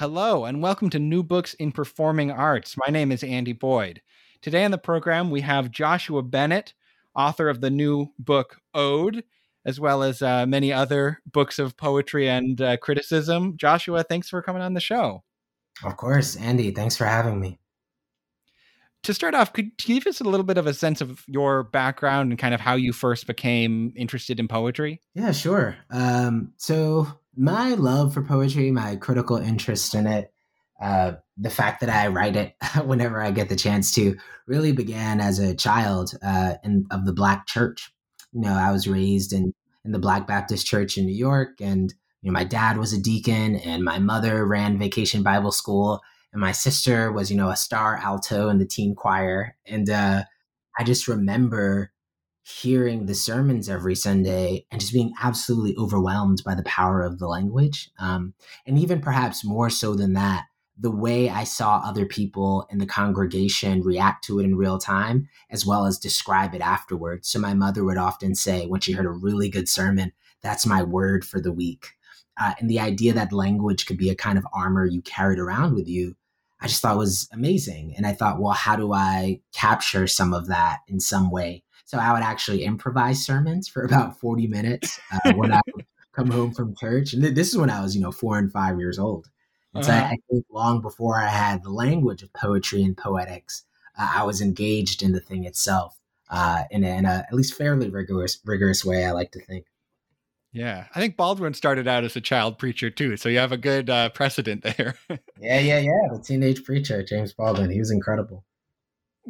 Hello, and welcome to New Books in Performing Arts. My name is Andy Boyd. Today on the program, we have Joshua Bennett, author of the new book Owed, as well as uh, many other books of poetry and uh, criticism. Joshua, thanks for coming on the show. Of course, Andy. Thanks for having me. To start off, could you give us a little bit of a sense of your background and kind of how you first became interested in poetry? Yeah, sure. Um, so, my love for poetry, my critical interest in it, uh, the fact that I write it whenever I get the chance to, really began as a child uh, in, of the Black Church. You know, I was raised in in the Black Baptist Church in New York, and you know, my dad was a deacon, and my mother ran Vacation Bible School, and my sister was, you know, a star alto in the teen choir, and uh, I just remember hearing the sermons every Sunday and just being absolutely overwhelmed by the power of the language. Um, and even perhaps more so than that, the way I saw other people in the congregation react to it in real time, as well as describe it afterwards. So my mother would often say, when she heard a really good sermon, that's my word for the week. Uh, and the idea that language could be a kind of armor you carried around with you, I just thought was amazing. And I thought, well, how do I capture some of that in some way? So I would actually improvise sermons for about 40 minutes uh, when I would come home from church. And this is when I was, you know, four and five years old. And uh-huh. so I, I, think long before I had the language of poetry and poetics, uh, I was engaged in the thing itself uh, in, a, in a at least fairly rigorous rigorous way. I like to think. Yeah, I think Baldwin started out as a child preacher too, so you have a good uh, precedent there. yeah, yeah, yeah. The teenage preacher, James Baldwin, he was incredible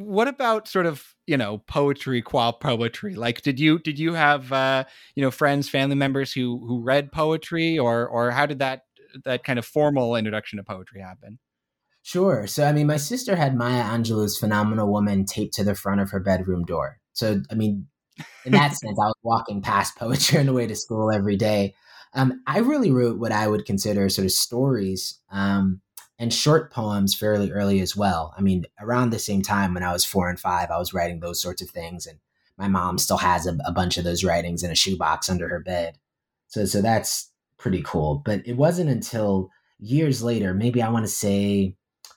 what about sort of you know poetry qua poetry? Like did you did you have uh you know friends family members who who read poetry or or how did that that kind of formal introduction to poetry happen? Sure. So i mean my sister had maya angelou's phenomenal woman taped to the front of her bedroom door. So i mean in that sense i was walking past poetry on the way to school every day. Um, i really wrote what i would consider sort of stories um, and short poems fairly early as well. I mean, around the same time when I was four and five, I was writing those sorts of things, and my mom still has a, a bunch of those writings in a shoebox under her bed. So, so that's pretty cool. But it wasn't until years later, maybe I want to say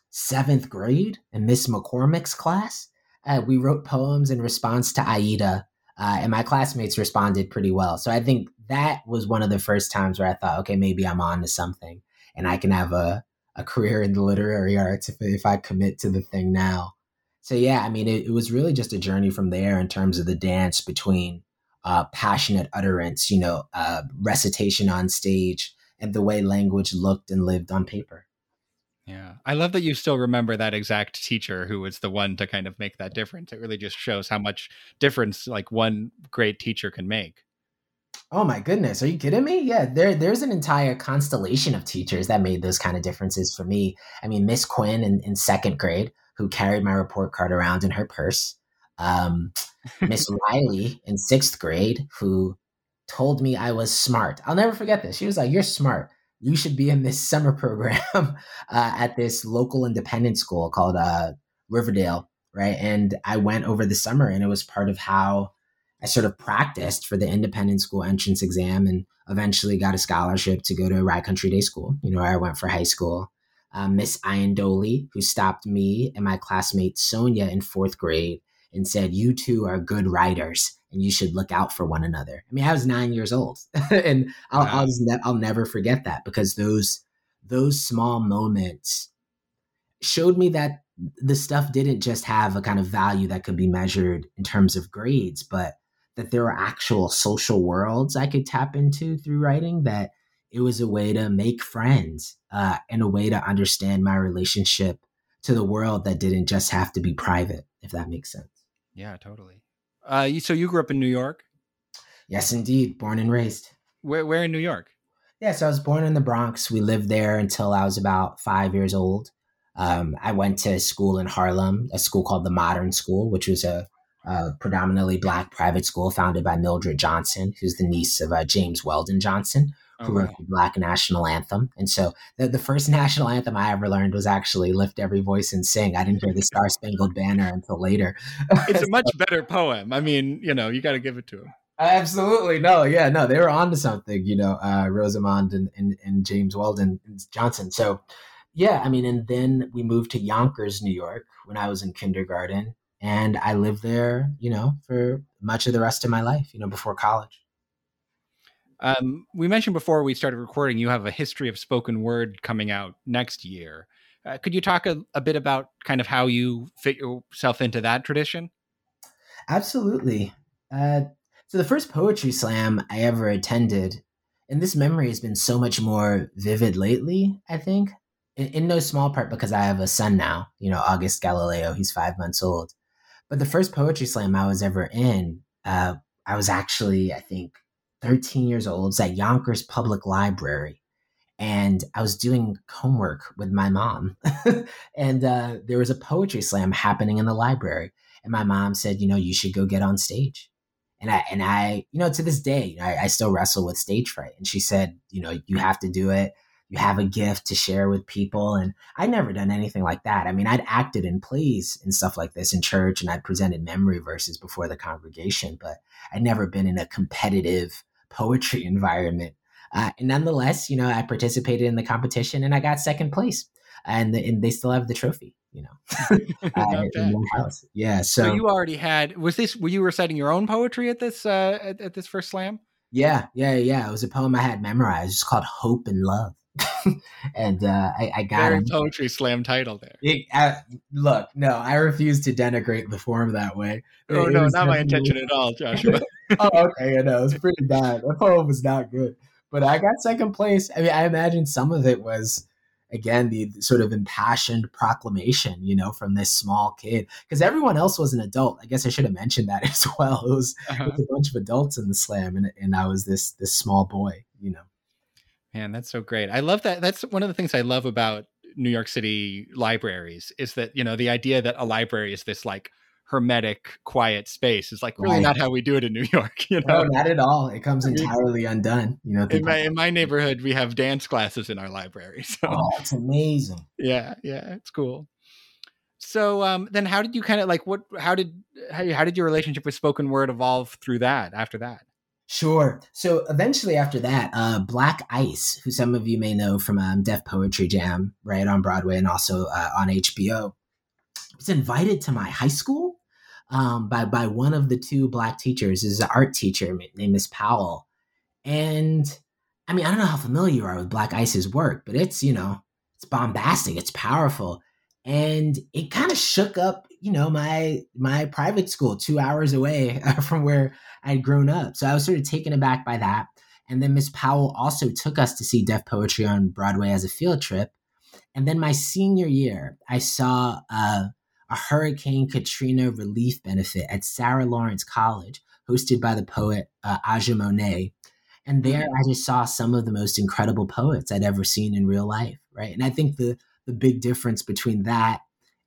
seventh grade in Miss McCormick's class, uh, we wrote poems in response to Aida, uh, and my classmates responded pretty well. So I think that was one of the first times where I thought, okay, maybe I'm on to something, and I can have a a career in the literary arts if, if I commit to the thing now. So yeah, I mean, it, it was really just a journey from there in terms of the dance between uh, passionate utterance, you know, uh, recitation on stage, and the way language looked and lived on paper. Yeah. I love that you still remember that exact teacher who was the one to kind of make that difference. It really just shows how much difference like one great teacher can make. Oh my goodness, are you kidding me? Yeah, there there's an entire constellation of teachers that made those kind of differences for me. I mean, Miss Quinn in, in second grade, who carried my report card around in her purse. Um, Miss Riley in sixth grade, who told me I was smart. I'll never forget this. She was like, "You're smart. You should be in this summer program uh, at this local independent school called uh, Riverdale." Right, and I went over the summer, and it was part of how I sort of practiced for the independent school entrance exam and eventually got a scholarship to go to a Rye Country Day School, you know, where I went for high school. Um, Miss Iandoli, who stopped me and my classmate Sonia in fourth grade and said, You two are good writers and you should look out for one another. I mean, I was nine years old and I'll, wow. I'll, ne- I'll never forget that because those, those small moments showed me that the stuff didn't just have a kind of value that could be measured in terms of grades, but that there were actual social worlds I could tap into through writing, that it was a way to make friends uh, and a way to understand my relationship to the world that didn't just have to be private, if that makes sense. Yeah, totally. Uh, so you grew up in New York? Yes, indeed. Born and raised. Where, where in New York? Yeah, so I was born in the Bronx. We lived there until I was about five years old. Um, I went to school in Harlem, a school called the Modern School, which was a, a predominantly black private school founded by Mildred Johnson, who's the niece of uh, James Weldon Johnson, who oh, wrote the Black National Anthem. And so the, the first national anthem I ever learned was actually Lift Every Voice and Sing. I didn't hear the Star Spangled Banner until later. It's a much better poem. I mean, you know, you got to give it to him. Absolutely. No, yeah, no, they were on to something, you know, uh, Rosamond and, and, and James Weldon Johnson. So, yeah, I mean, and then we moved to Yonkers, New York when I was in kindergarten. And I lived there, you know, for much of the rest of my life, you know, before college. Um, we mentioned before we started recording, you have a history of spoken word coming out next year. Uh, could you talk a, a, bit about kind of how you fit yourself into that tradition? Absolutely. Uh, so, the first poetry slam I ever attended, and this memory has been so much more vivid lately, I think, in, in no small part because I have a son now, you know, August Galileo, he's five months old. But the first poetry slam I was ever in, uh, I was actually, I think, 13 years old. It's at Yonkers Public Library. And I was doing homework with my mom. and uh, there was a poetry slam happening in the library. And my mom said, you know, you should go get on stage. And I, and I, you know, to this day, I, I still wrestle with stage fright. And she said, you know, you have to do it you have a gift to share with people. And I'd never done anything like that. I mean, I'd acted in plays and stuff like this in church and I'd presented memory verses before the congregation, but I'd never been in a competitive poetry environment. Uh, and nonetheless, you know, I participated in the competition and I got second place. And, the, and they still have the trophy, you know, uh. Yeah. So, so, you already had, was this, were you reciting your own poetry at this, uh, at, at this first slam? Yeah. Yeah. Yeah. It was a poem I had memorized. It's called Hope and Love. and uh, I, I, got Very him. poetry slam title there. It, uh, look, no, I refuse to denigrate the form that way. Oh it, no, not my intention at all, Joshua. oh, okay, I know it was pretty bad. The poem was not good, but I got second place. I mean, I imagine some of it was again the sort of impassioned proclamation, you know, from this small kid because everyone else was an adult. I guess I should have mentioned that as well. It was, uh-huh. it was a bunch of adults in the slam, and and I was this this small boy, you know. Man, that's so great. I love that. That's one of the things I love about New York City libraries is that, you know, the idea that a library is this like hermetic, quiet space is like really right. not how we do it in New York. You know, no, not at all. It comes entirely undone. You know, in my, in my neighborhood, we have dance classes in our library. So oh, it's amazing. Yeah, yeah, it's cool. So um, then, how did you kind of like what? How did how, how did your relationship with spoken word evolve through that? After that, Sure. So eventually, after that, uh, Black Ice, who some of you may know from um, Def Poetry Jam, right on Broadway and also uh, on HBO, was invited to my high school um, by by one of the two black teachers. Is an art teacher named Miss Powell, and I mean I don't know how familiar you are with Black Ice's work, but it's you know it's bombastic, it's powerful, and it kind of shook up you know my my private school two hours away from where i'd grown up. So i was sort of taken aback by that. And then miss powell also took us to see def poetry on broadway as a field trip. And then my senior year i saw uh, a hurricane katrina relief benefit at sarah lawrence college hosted by the poet uh, aja monet. And there i just saw some of the most incredible poets i'd ever seen in real life right? And i think the the big difference between that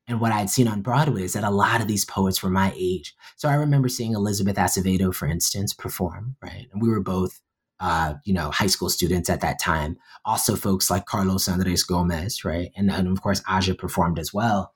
and what I had seen on Broadway is that a lot of these poets were my age. So I remember seeing Elizabeth Acevedo, for instance, perform, right? And we were both, uh, you know, high school students at that time. Also, folks like Carlos Andres Gomez, right? And, and of course, Aja performed as well.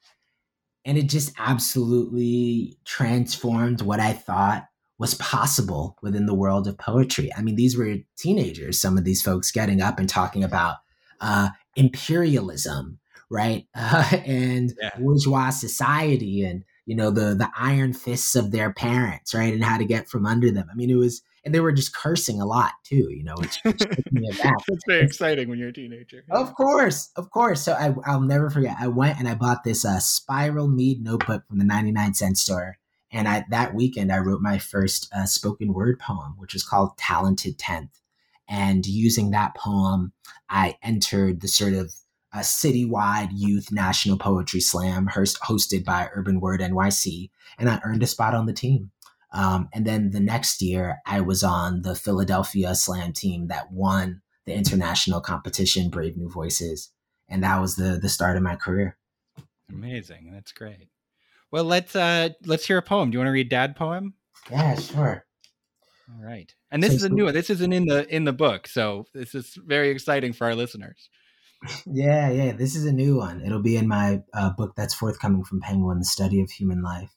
And it just absolutely transformed what I thought was possible within the world of poetry. I mean, these were teenagers, some of these folks getting up and talking about uh, imperialism, right? Uh, and yeah. bourgeois society and, you know, the, the iron fists of their parents, right? And how to get from under them. I mean, it was, and they were just cursing a lot too, you know, which, which It's very exciting when you're a teenager. Of course, of course. So I, I'll never forget. I went and I bought this uh, spiral mead notebook from the 99 cent store. And I, that weekend, I wrote my first uh, spoken word poem, which was called Talented Tenth. And using that poem, I entered the sort of a citywide youth national poetry slam hosted by Urban Word NYC, and I earned a spot on the team. Um, and then the next year, I was on the Philadelphia slam team that won the international competition, Brave New Voices, and that was the the start of my career. Amazing, that's great. Well, let's uh let's hear a poem. Do you want to read Dad poem? Yeah, sure. All right, and this so, is a new one. This isn't in the in the book, so this is very exciting for our listeners. Yeah, yeah, this is a new one. It'll be in my uh, book that's forthcoming from Penguin, The Study of Human Life.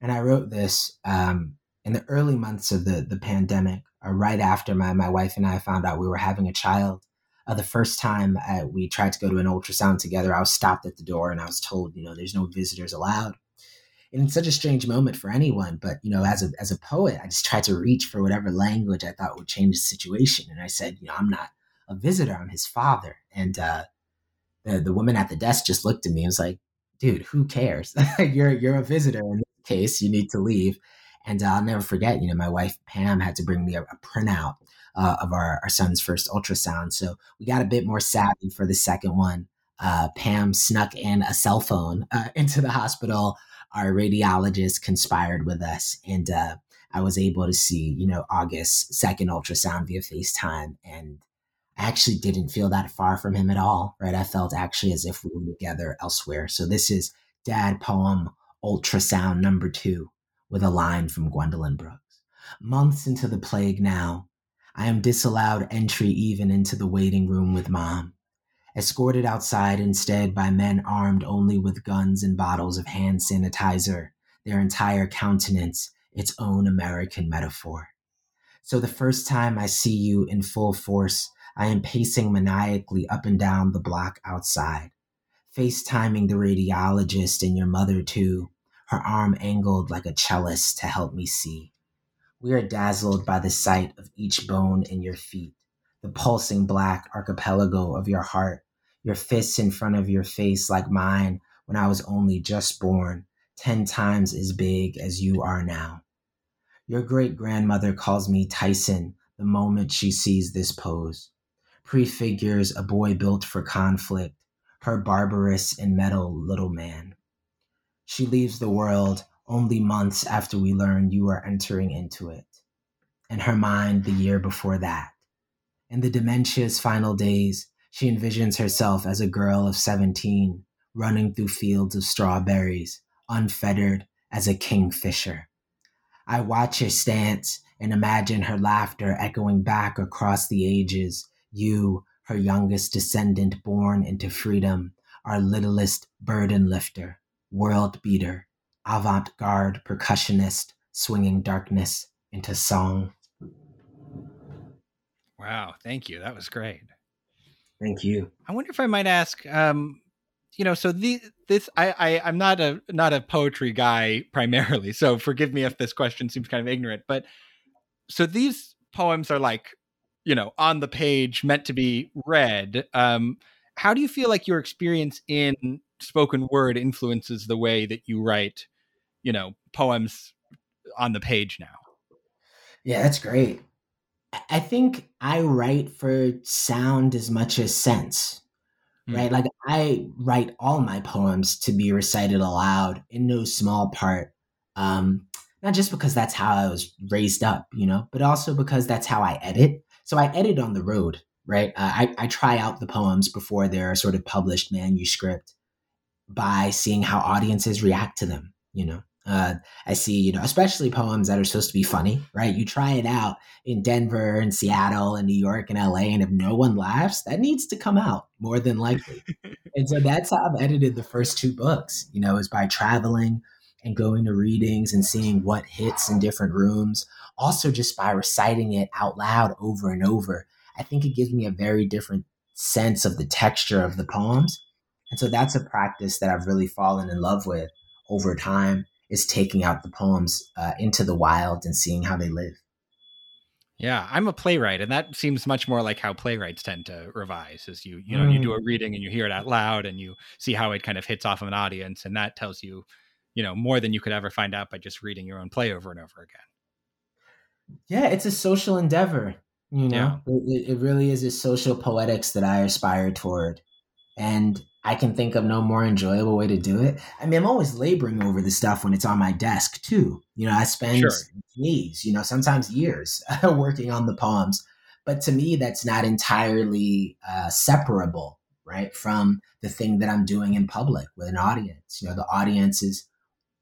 And I wrote this um, in the early months of the the pandemic, or right after my my wife and I found out we were having a child. Uh, the first time uh, we tried to go to an ultrasound together, I was stopped at the door and I was told, you know, there's no visitors allowed and it's such a strange moment for anyone but you know as a as a poet i just tried to reach for whatever language i thought would change the situation and i said you know i'm not a visitor i'm his father. And uh the, the woman at the desk just looked at me and was like dude who cares? You're you're a visitor in this case. You need to leave. And uh, i'll never forget you know my wife pam had to bring me a, a printout uh, of our, our son's first ultrasound. So we got a bit more savvy for the second one. Uh, pam snuck in a cell phone uh, into the hospital. Our radiologist conspired with us. And uh, I was able to see, you know, August's second ultrasound via FaceTime. And I actually didn't feel that far from him at all, right? I felt actually as if we were together elsewhere. So this is Dad poem ultrasound number two with a line from Gwendolyn Brooks. Months into the plague now, I am disallowed entry even into the waiting room with mom escorted outside instead by men armed only with guns and bottles of hand sanitizer, their entire countenance its own American metaphor. So the first time I see you in full force, I am pacing maniacally up and down the block outside, FaceTiming the radiologist and your mother too, her arm angled like a cellist to help me see. We are dazzled by the sight of each bone in your feet, the pulsing black archipelago of your heart, your fists in front of your face like mine when I was only just born, 10 times as big as you are now. Your great grandmother calls me Tyson the moment she sees this pose. Prefigures a boy built for conflict, her barbarous and metal little man. She leaves the world only months after we learn you are entering into it. In her mind, the year before that. In the dementia's final days, she envisions herself as a girl of 17, running through fields of strawberries, unfettered as a kingfisher. I watch her stance and imagine her laughter echoing back across the ages. You, her youngest descendant born into freedom, our littlest burden lifter, world beater, avant garde percussionist, swinging darkness into song. Wow, thank you. That was great. Thank you. I wonder if I might ask, um, you know, so the this I, I I'm not a not a poetry guy primarily, so forgive me if this question seems kind of ignorant, but so these poems are like, you know, on the page meant to be read. Um, how do you feel like your experience in spoken word influences the way that you write, you know, poems on the page now? Yeah, that's great. I think I write for sound as much as sense, mm. right? Like I write all my poems to be recited aloud in no small part. Um, not just because that's how I was raised up, you know, but also because that's how I edit. So I edit on the road, right? Uh, I, I try out the poems before they're sort of published manuscript by seeing how audiences react to them, you know. Uh, I see, you know, especially poems that are supposed to be funny, right? You try it out in Denver and Seattle and New York and LA, and if no one laughs, that needs to come out more than likely. and so that's how I've edited the first two books, you know, is by traveling and going to readings and seeing what hits in different rooms. Also, just by reciting it out loud over and over. I think it gives me a very different sense of the texture of the poems. And so that's a practice that I've really fallen in love with over time is taking out the poems uh, into the wild and seeing how they live. Yeah, I'm a playwright, and that seems much more like how playwrights tend to revise. Is you you know mm. you do a mm. reading and you hear it out loud and you see how it kind of hits off of an audience, and that tells you, you know, more than you could ever find out by just reading your own play over and over again. Yeah, it's a social endeavor. You know, yeah. it, it really is a social poetics that I aspire toward, and I can think of no more enjoyable way to do it. I mean, I'm always laboring over the stuff when it's on my desk too. You know, I spend sure. days, you know, sometimes years working on the poems. But to me, that's not entirely uh, separable, right, from the thing that I'm doing in public with an audience. You know, the audience is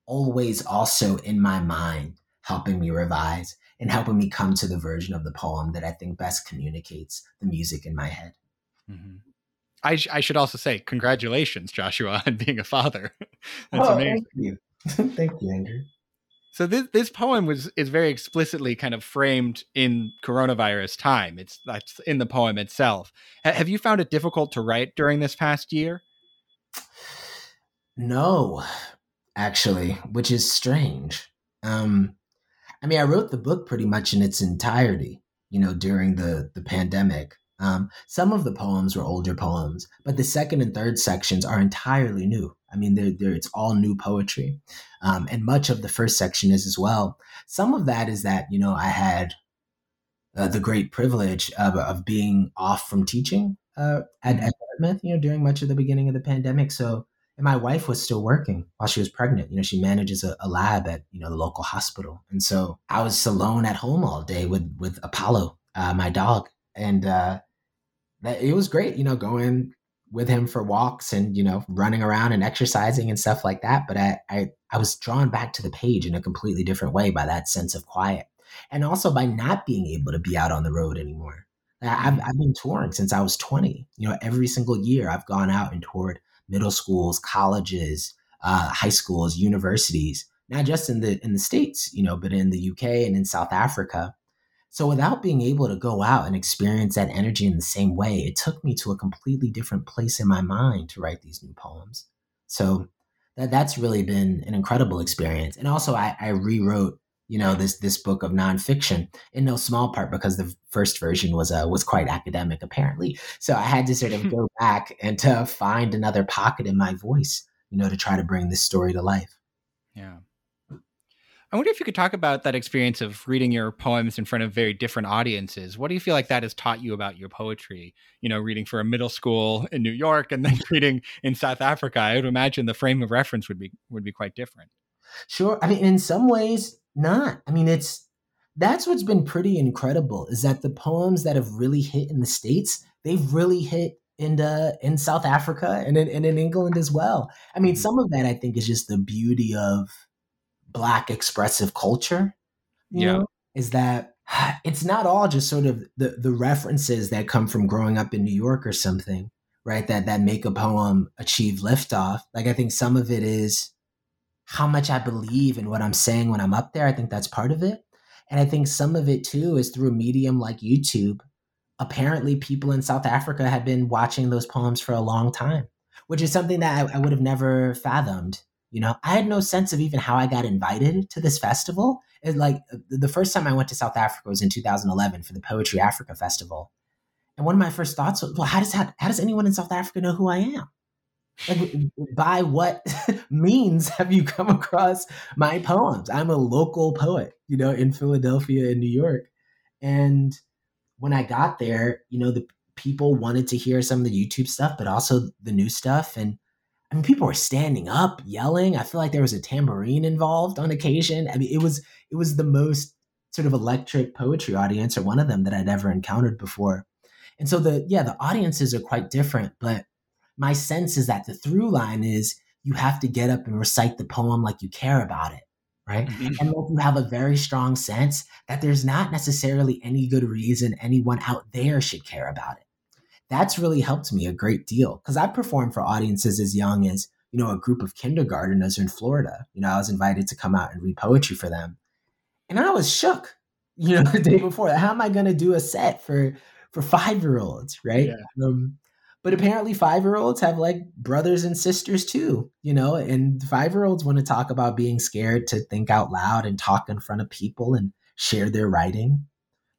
always also in my mind, helping me revise and helping me come to the version of the poem that I think best communicates the music in my head. Mm-hmm. I, sh- I, should also say congratulations, Joshua, on being a father. That's oh, amazing. Thank you. thank you, Andrew. So this this poem was is very explicitly kind of framed in coronavirus time. It's that's in the poem itself. H- have you found it difficult to write during this past year? No, actually, which is strange. Um, I mean, I wrote the book pretty much in its entirety, you know, during the the pandemic. Um, some of the poems were older poems, but the second and third sections are entirely new. I mean, they're, they're, it's all new poetry. Um, and much of the first section is as well. Some of that is that, you know, I had uh, the great privilege of, of being off from teaching uh, at, at Dartmouth, you know, during much of the beginning of the pandemic. So, and my wife was still working while she was pregnant. You know, she manages a, a lab at, you know, the local hospital. And so I was alone at home all day with, with Apollo, uh, my dog. And, uh, that it was great, you know, going with him for walks and, you know, running around and exercising and stuff like that. But I, I, I was drawn back to the page in a completely different way by that sense of quiet. And also by not being able to be out on the road anymore. I've, I've been touring since I was 20. You know, every single year I've gone out and toured middle schools, colleges, uh, high schools, universities, not just in the in the states, you know, but in the UK and in South Africa. So without being able to go out and experience that energy in the same way, it took me to a completely different place in my mind to write these new poems. So that that's really been an incredible experience. And also I, I rewrote, you know, this this book of nonfiction in no small part because the first version was uh, was quite academic apparently. So I had to sort of go back and to find another pocket in my voice, you know, to try to bring this story to life. Yeah. I wonder if you could talk about that experience of reading your poems in front of very different audiences. What do you feel like that has taught you about your poetry? You know, reading for a middle school in New York and then reading in South Africa. I would imagine the frame of reference would be would be quite different. Sure. I mean, in some ways, not. I mean, it's that's what's been pretty incredible is that the poems that have really hit in the states, they've really hit in the in South Africa and in, and in England as well. I mean, mm-hmm. some of that I think is just the beauty of black expressive culture yeah know, is that it's not all just sort of the the references that come from growing up in New York or something, right? That that make a poem achieve liftoff. Like I think some of it is how much I believe in what I'm saying when I'm up there. I think that's part of it. And I think some of it too is through a medium like YouTube. Apparently, people in South Africa have been watching those poems for a long time, which is something that I, I would have never fathomed you know, I had no sense of even how I got invited to this festival. It, like the first time I went to South Africa was in 2011 for the Poetry Africa Festival. And one of my first thoughts was, well, how does that, how does anyone in South Africa know who I am? Like, by what means have you come across my poems? I'm a local poet, you know, in Philadelphia and New York. And when I got there, you know, the people wanted to hear some of the YouTube stuff, but also the new stuff. And I mean, people were standing up, yelling. I feel like there was a tambourine involved on occasion. I mean, it was it was the most sort of electric poetry audience, or one of them that I'd ever encountered before. And so the yeah, the audiences are quite different, but my sense is that the through line is you have to get up and recite the poem like you care about it, right? Mm-hmm. And you have a very strong sense that there's not necessarily any good reason anyone out there should care about it that's really helped me a great deal because I performed for audiences as young as, you know, a group of kindergarteners in Florida. You know, I was invited to come out and read poetry for them. And I was shook, you know, the day before. How am I going to do a set for for five year olds, right? Yeah. Um, but apparently, five year olds have like brothers and sisters too, you know, and five year olds want to talk about being scared to think out loud and talk in front of people and share their writing.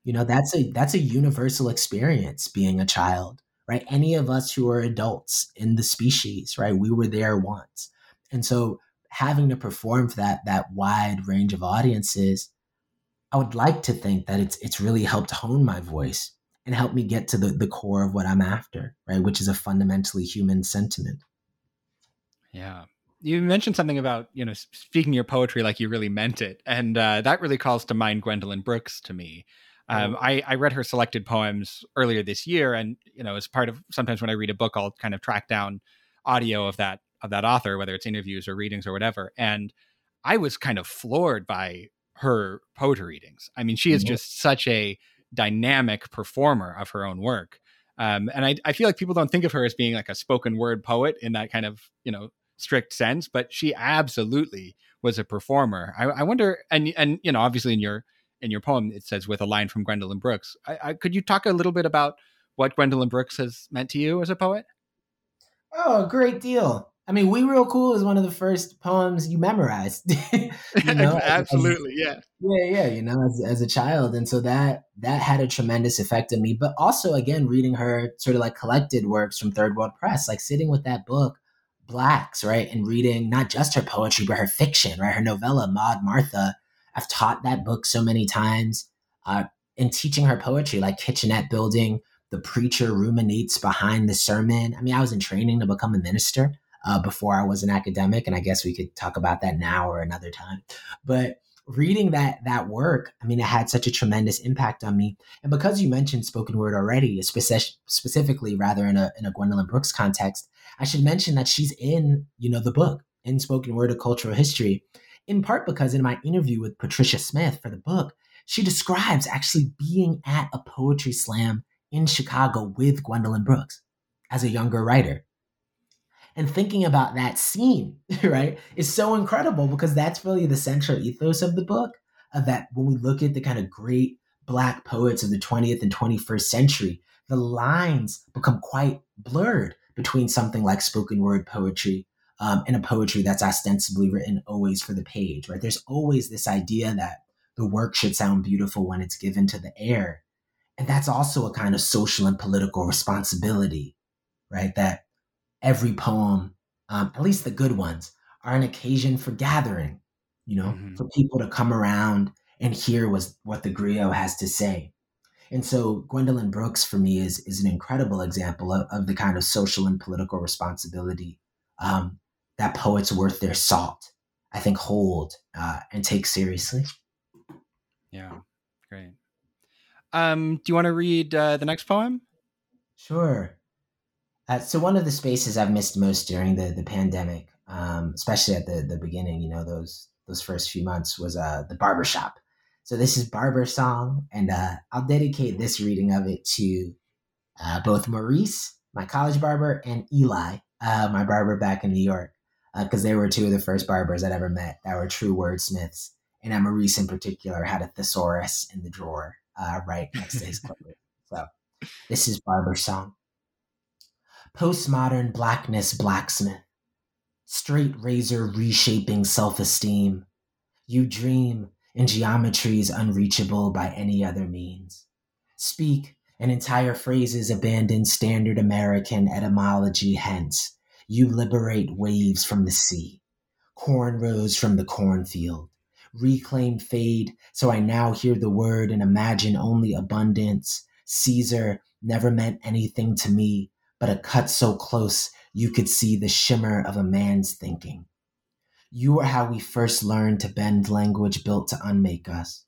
You know that's a that's a universal experience being a child right? Any of us who are adults in the species right? We were there once. And so having to perform for that that wide range of audiences i would like to think that it's it's really helped hone my voice and help me get to the, the core of what i'm after right which is a fundamentally human sentiment yeah you mentioned something about you know speaking your poetry like you really meant it and uh, that really calls to mind gwendolyn brooks to me Um, I, I read her selected poems earlier this year, and you know, as part of sometimes when I read a book, I'll kind of track down audio of that of that author, whether it's interviews or readings or whatever. And I was kind of floored by her poetry readings. I mean, she is mm-hmm. just such a dynamic performer of her own work. Um, and I, I feel like people don't think of her as being like a spoken word poet in that kind of, you know, strict sense, but she absolutely was a performer. I, I wonder, and, and, you know, obviously in your, in your poem, it says with a line from Gwendolyn Brooks. I, I, could you talk a little bit about what Gwendolyn Brooks has meant to you as a poet? Oh, a great deal. I mean, "We Real Cool" is one of the first poems you memorized. you know? Absolutely, as, yeah, yeah, yeah. You know, as, as a child, and so that that had a tremendous effect on me. But also, again, reading her sort of like collected works from Third World Press, like sitting with that book, Blacks, right, and reading not just her poetry but her fiction, right, her novella Maud Martha. I've taught that book so many times. Uh, in teaching her poetry, like kitchenette building, the preacher ruminates behind the sermon. I mean, I was in training to become a minister uh, before I was an academic, and I guess we could talk about that now or another time. But reading that that work, I mean, it had such a tremendous impact on me. And because you mentioned spoken word already, specific, specifically rather in a in a Gwendolyn Brooks context, I should mention that she's in you know the book in spoken word of cultural history, in part because in my interview with Patricia Smith for the book, she describes actually being at a poetry slam in Chicago with Gwendolyn Brooks as a younger writer and thinking about that scene, right, is so incredible because that's really the central ethos of the book. Of that, when we look at the kind of great Black poets of the 20th and 21st century, the lines become quite blurred between something like spoken word poetry um, and a poetry that's ostensibly written always for the page, right? There's always this idea that the work should sound beautiful when it's given to the air. And that's also a kind of social and political responsibility, right? That every poem, um, at least the good ones, are an occasion for gathering, you know, mm-hmm. for people to come around and hear was what the griot has to say. And so Gwendolyn Brooks for me is is an incredible example of, of the kind of social and political responsibility um, that poets worth their salt, I think, hold uh, and take seriously. Yeah, great. Um, do you want to read uh, the next poem? Sure. Uh, so one of the spaces I've missed most during the the pandemic, um, especially at the the beginning, you know, those those first few months was uh, the barbershop. So this is Barber Song, and uh, I'll dedicate this reading of it to uh, both Maurice, my college barber, and Eli, uh, my barber back in New York, because uh, they were two of the first barbers I'd ever met that were true wordsmiths. And uh, Maurice, in particular, had a thesaurus in the drawer uh, right next to his clothes. So this is Barber Song postmodern blackness blacksmith, straight razor reshaping self esteem. You dream in geometries unreachable by any other means. Speak, and entire phrases abandon standard American etymology, hence, you liberate waves from the sea, cornrows from the cornfield, reclaim fade, so I now hear the word and imagine only abundance. Caesar never meant anything to me but a cut so close you could see the shimmer of a man's thinking. You are how we first learned to bend language built to unmake us,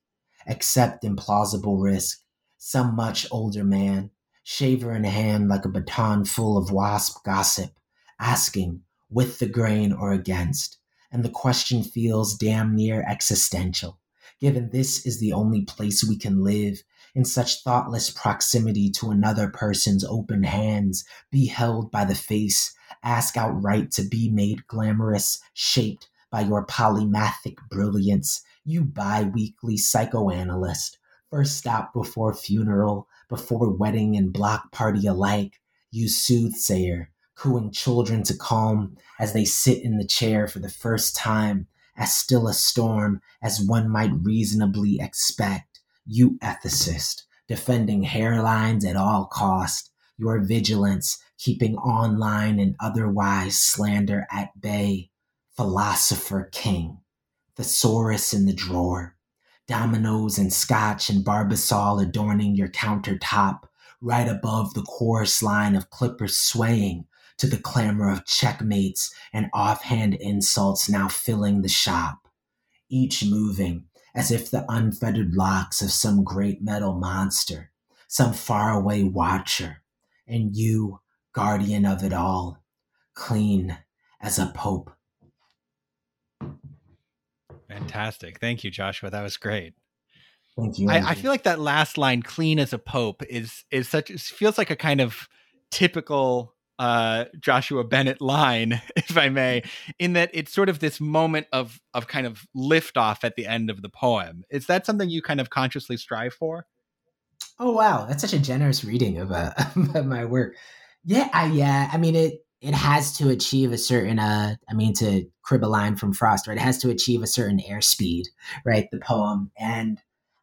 accept implausible risk, some much older man, shaver in hand like a baton full of wasp gossip, asking, with the grain or against, and the question feels damn near existential, given this is the only place we can live in such thoughtless proximity to another person's open hands, be held by the face, ask outright to be made glamorous, shaped by your polymathic brilliance, you bi weekly psychoanalyst, first stop before funeral, before wedding and block party alike, you soothsayer, cooing children to calm as they sit in the chair for the first time, as still a storm as one might reasonably expect you ethicist, defending hairlines at all cost, your vigilance, keeping online and otherwise slander at bay, philosopher king, thesaurus in the drawer, dominoes and scotch and barbasol adorning your countertop, right above the chorus line of clippers swaying to the clamor of checkmates and offhand insults now filling the shop, each moving as if the unfettered locks of some great metal monster, some faraway watcher, and you, guardian of it all, clean as a pope. Fantastic. Thank you, Joshua. That was great. Thank you. I, I, feel like that last line, clean as a pope, is is such feels like a kind of typical uh, Joshua Bennett line, if I may, in that it's sort of this moment of of kind of liftoff at the end of the poem. Is that something you kind of consciously strive for? Oh wow, that's such a generous reading of, uh, of my work. Yeah, I, yeah. I mean, it it has to achieve a certain. Uh, I mean, to crib a line from Frost, right? It has to achieve a certain airspeed, right? The poem, and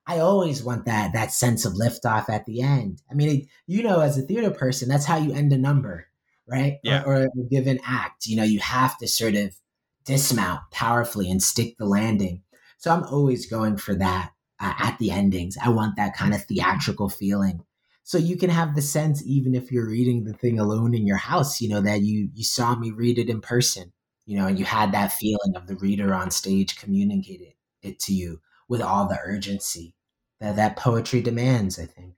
I always want that that sense of liftoff at the end. I mean, it, you know, as a theater person, that's how you end a number, right? Yeah. Or, or a given act. You know, you have to sort of dismount powerfully and stick the landing. So I'm always going for that uh, at the endings. I want that kind of theatrical feeling. So you can have the sense, even if you're reading the thing alone in your house, you know, that you you saw me read it in person, you know, and you had that feeling of the reader on stage communicated it to you with all the urgency that that poetry demands, I think.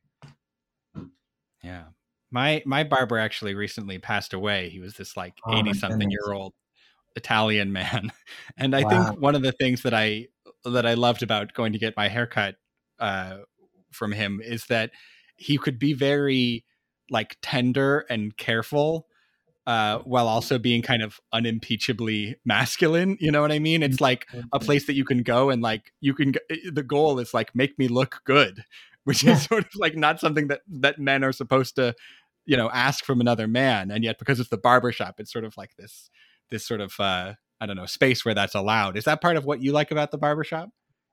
Yeah. My my barber actually recently passed away. He was this like 80 something year old Italian man. And I wow. think one of the things that I that I loved about going to get my haircut uh, from him is that he could be very like tender and careful uh, while also being kind of unimpeachably masculine. You know what I mean? It's like a place that you can go and like you can. The goal is like make me look good, which yeah. is sort of like not something that that men are supposed to, you know, ask from another man. And yet, because it's the barbershop, it's sort of like this this sort of uh, I don't know space where that's allowed. Is that part of what you like about the barbershop?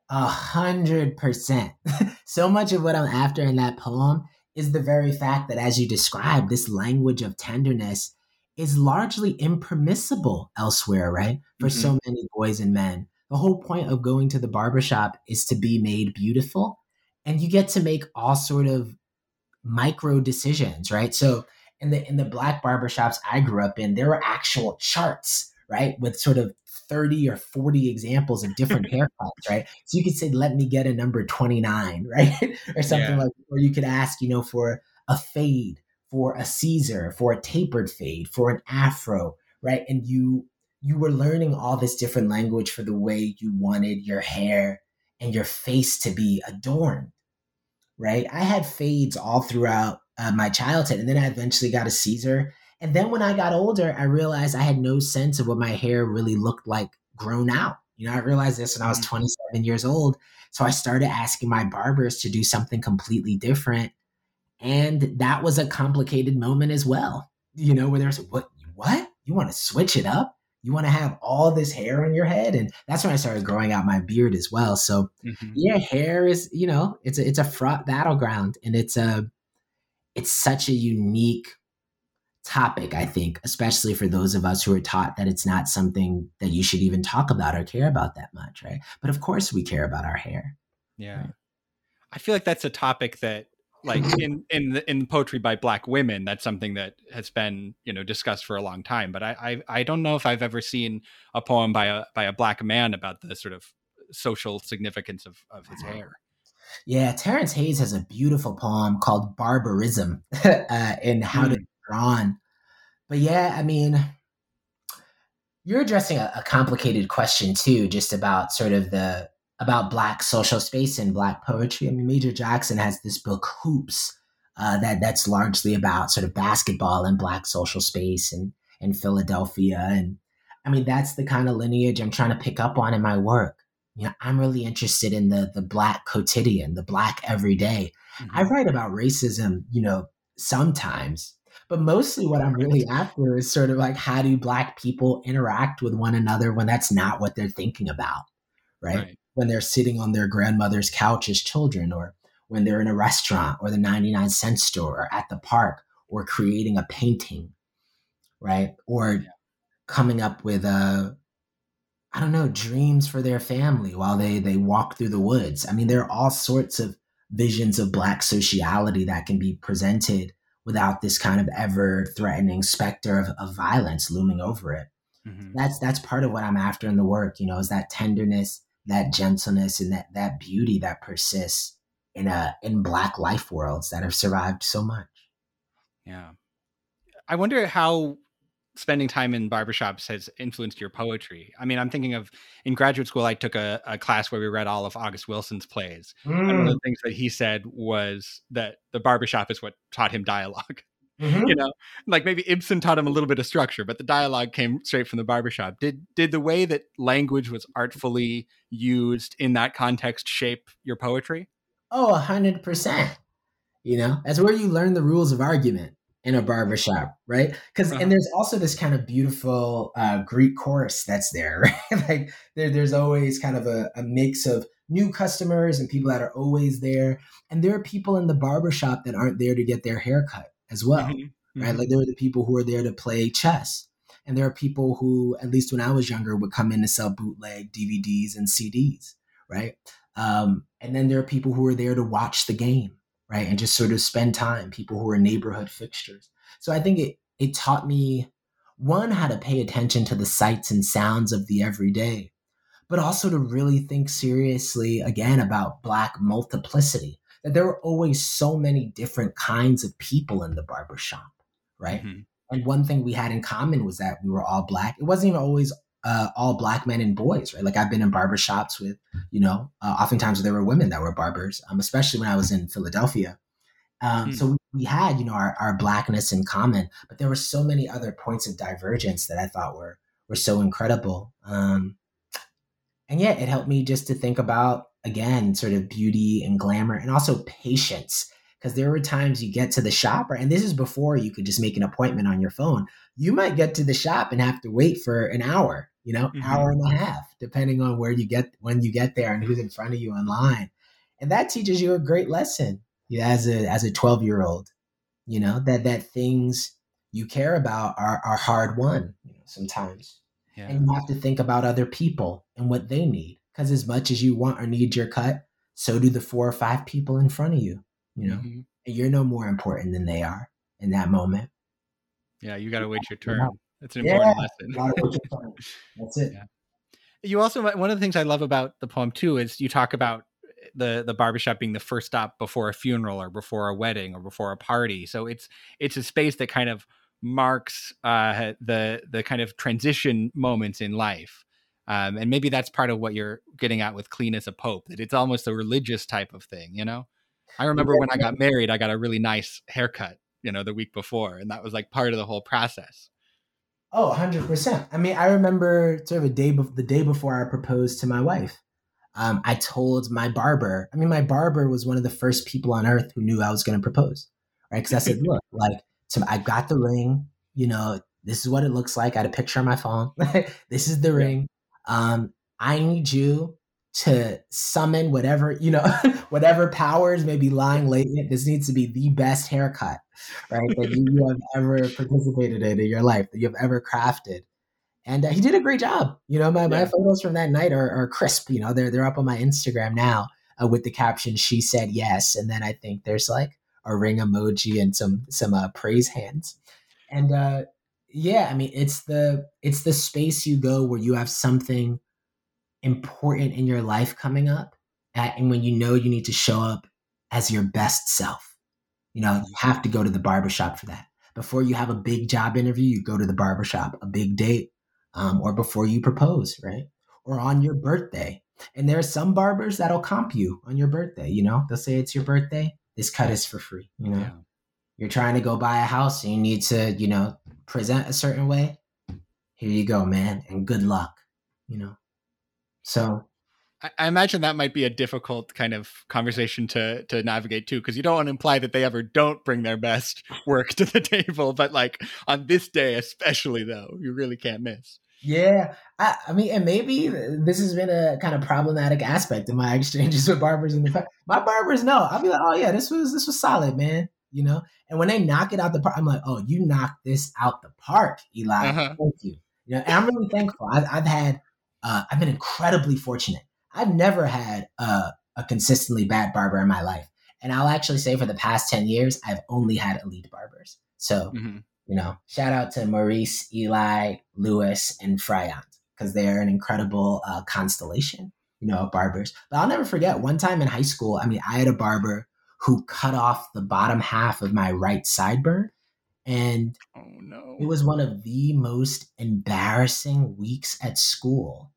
A hundred percent. So much of what I'm after in that poem is the very fact that, as you described, this language of tenderness is largely impermissible elsewhere, right? For mm-hmm. so many boys and men. The whole point of going to the barbershop is to be made beautiful. And you get to make all sort of micro decisions, right? So in the in the black barbershops I grew up in, there were actual charts, right? With sort of 30 or 40 examples of different haircuts, right? So you could say, let me get a number 29, right? or something yeah. like, or you could ask, you know, for a fade for a Caesar, for a tapered fade, for an afro, right? And you you were learning all this different language for the way you wanted your hair and your face to be adorned, right? I had fades all throughout uh, my childhood, and then I eventually got a Caesar. And then when I got older, I realized I had no sense of what my hair really looked like grown out. You know, I realized this when I was mm. 27 years old. So I started asking my barbers to do something completely different and that was a complicated moment as well. You know, where there's what what? You want to switch it up? You want to have all this hair on your head? And that's when I started growing out my beard as well. So mm-hmm. yeah, hair is, you know, it's a it's a fraught battleground and it's a it's such a unique topic, I think, especially for those of us who are taught that it's not something that you should even talk about or care about that much, right? But of course we care about our hair. Yeah. Right? I feel like that's a topic that like in in the, in poetry by black women that's something that has been you know discussed for a long time but I, I i don't know if i've ever seen a poem by a by a black man about the sort of social significance of of his hair. Yeah terrance hayes has a beautiful poem called barbarism uh, and how mm. to drawn but yeah i mean you're addressing a, a complicated question too just about sort of the about black social space and black poetry. I mean, Major Jackson has this book Hoops uh, that that's largely about sort of basketball and black social space and in Philadelphia. And I mean, that's the kind of lineage I'm trying to pick up on in my work. You know, I'm really interested in the the black quotidian, the black everyday. Mm-hmm. I write about racism, you know, sometimes, but mostly what I'm really after is sort of like how do black people interact with one another when that's not what they're thinking about, right? right when they're sitting on their grandmother's couch as children, or when they're in a restaurant or the 99 cent store or at the park or creating a painting, right? Or coming up with a, uh, don't know, dreams for their family while they they walk through the woods. I mean, there are all sorts of visions of black sociality that can be presented without this kind of ever threatening specter of, of violence looming over it. Mm-hmm. That's that's part of what I'm after in the work, you know, is that tenderness that gentleness and that that beauty that persists in a in black life worlds that have survived so much. Yeah. I wonder how spending time in barbershops has influenced your poetry. I mean, I'm thinking of in graduate school, I took a, a class where we read all of August Wilson's plays. Mm. And one of the mm. things that he said was that the barbershop is what taught him dialogue. Mm-hmm. You know, like maybe Ibsen taught him a little bit of structure, but the dialogue came straight from the barbershop. Did did the way that language was artfully used in that context shape your poetry? Oh, a hundred percent. You know, that's where you learn the rules of argument in a barbershop, right? Because uh-huh. and there's also this kind of beautiful uh, Greek chorus that's there, right? like there, there's always kind of a, a mix of new customers and people that are always there, and there are people in the barbershop that aren't there to get their hair cut as well, mm-hmm. right? Mm-hmm. Like there are the people who are there to play chess, and there are people who, at least when I was younger, would come in to sell bootleg DVDs and CDs, right? Um, and then there are people who are there to watch the game right? And just sort of spend time, people who are neighborhood fixtures. So I think it it taught me one how to pay attention to the sights and sounds of the everyday, but also to really think seriously again about black multiplicity. That there were always so many different kinds of people in the barbershop, right? Mm-hmm. And one thing we had in common was that we were all black. It wasn't even always uh, all black men and boys, right? Like I've been in barbershops with, you know, uh, oftentimes there were women that were barbers, um, especially when I was in Philadelphia. Um, mm. So we, we, had, you know, our, our blackness in common, but there were so many other points of divergence that I thought were were so incredible. Um, and yeah, it helped me just to think about again, sort of beauty and glamour, and also patience because there were times you get to the shop, right? And this is before you could just make an appointment on your phone. You might get to the shop and have to wait for an hour, you know, mm-hmm. hour and a half, depending on where you get when you get there and who's in front of you in line. And that teaches you a great lesson you know, as a as a 12 year old, you know, that that things you care about are are hard won, you know, sometimes. Yeah. And you have to think about other people and what they need. Because as much as you want or need your cut, so do the four or five people in front of you you know? Mm-hmm. and you're no more important than they are in that moment. Yeah you got to wait your turn. that's an important yeah, lesson. that's it. Yeah. you also one of the things i love about the poem too is you talk about the the barbershop being the first stop before a funeral or before a wedding or before a party. So it's it's a space that kind of marks uh, the the kind of transition moments in life um, and maybe that's part of what you're getting at with clean as a pope that it's almost a religious type of thing you know I remember when I got married, I got a really nice haircut, you know, the week before, and that was like part of the whole process. Oh, 100%. I mean, I remember sort of a day be- the day before I proposed to my wife. Um, I told my barber, I mean, my barber was one of the first people on earth who knew I was going to propose, right? Because I said, look, like, so I got the ring, you know, this is what it looks like. I had a picture on my phone. this is the ring. Um, I need you to summon whatever you know whatever powers may be lying latent. This needs to be the best haircut right that you have ever participated in in your life that you have ever crafted. And uh, he did a great job. You know my, yeah. my photos from that night are, are, crisp you know they're, they're up on my instagram now uh, with the caption she said yes. And then i think there's like a ring emoji and some some uh, praise hands. And uh yeah i mean it's the it's the space you go where you have something important in your life coming up at, and when you know you need to show up as your best self. You know you have to go to the barbershop for that. Before you have a big job interview you go to the barbershop a big date um, or before you propose right? Or on your birthday. And there are some barbers that'll comp you on your birthday you know? They'll say it's your birthday. This cut is for free you know? Yeah. you're trying to go buy a house and you need to you know present a certain way here you go man and good luck you know so I imagine that might be a difficult kind of conversation to to navigate too, because you don't want to imply that they ever don't bring their best work to the table, but like on this day especially, though, you really can't miss. Yeah, I, I mean, and maybe this has been a kind of problematic aspect of my exchanges with barbers in the past. My barbers know. I'll be like, oh yeah, this was this was solid, man. You know, and when they knock it out the park, I'm like, oh, you knocked this out the park, Eli. Uh-huh. Thank you. You know, and I'm really thankful. I've, I've had uh, I've been incredibly fortunate. I've never had a, a consistently bad barber in my life. And I'll actually say for the past 10 years, I've only had elite barbers. So, mm-hmm. you know, shout out to Maurice, Eli, Lewis, and Freyant because they're an incredible uh, constellation. you know, of barbers. But I'll never forget one time in high school. I mean, I had a barber who cut off the bottom half of my right sideburn. And oh, no. it was one of the most embarrassing weeks at school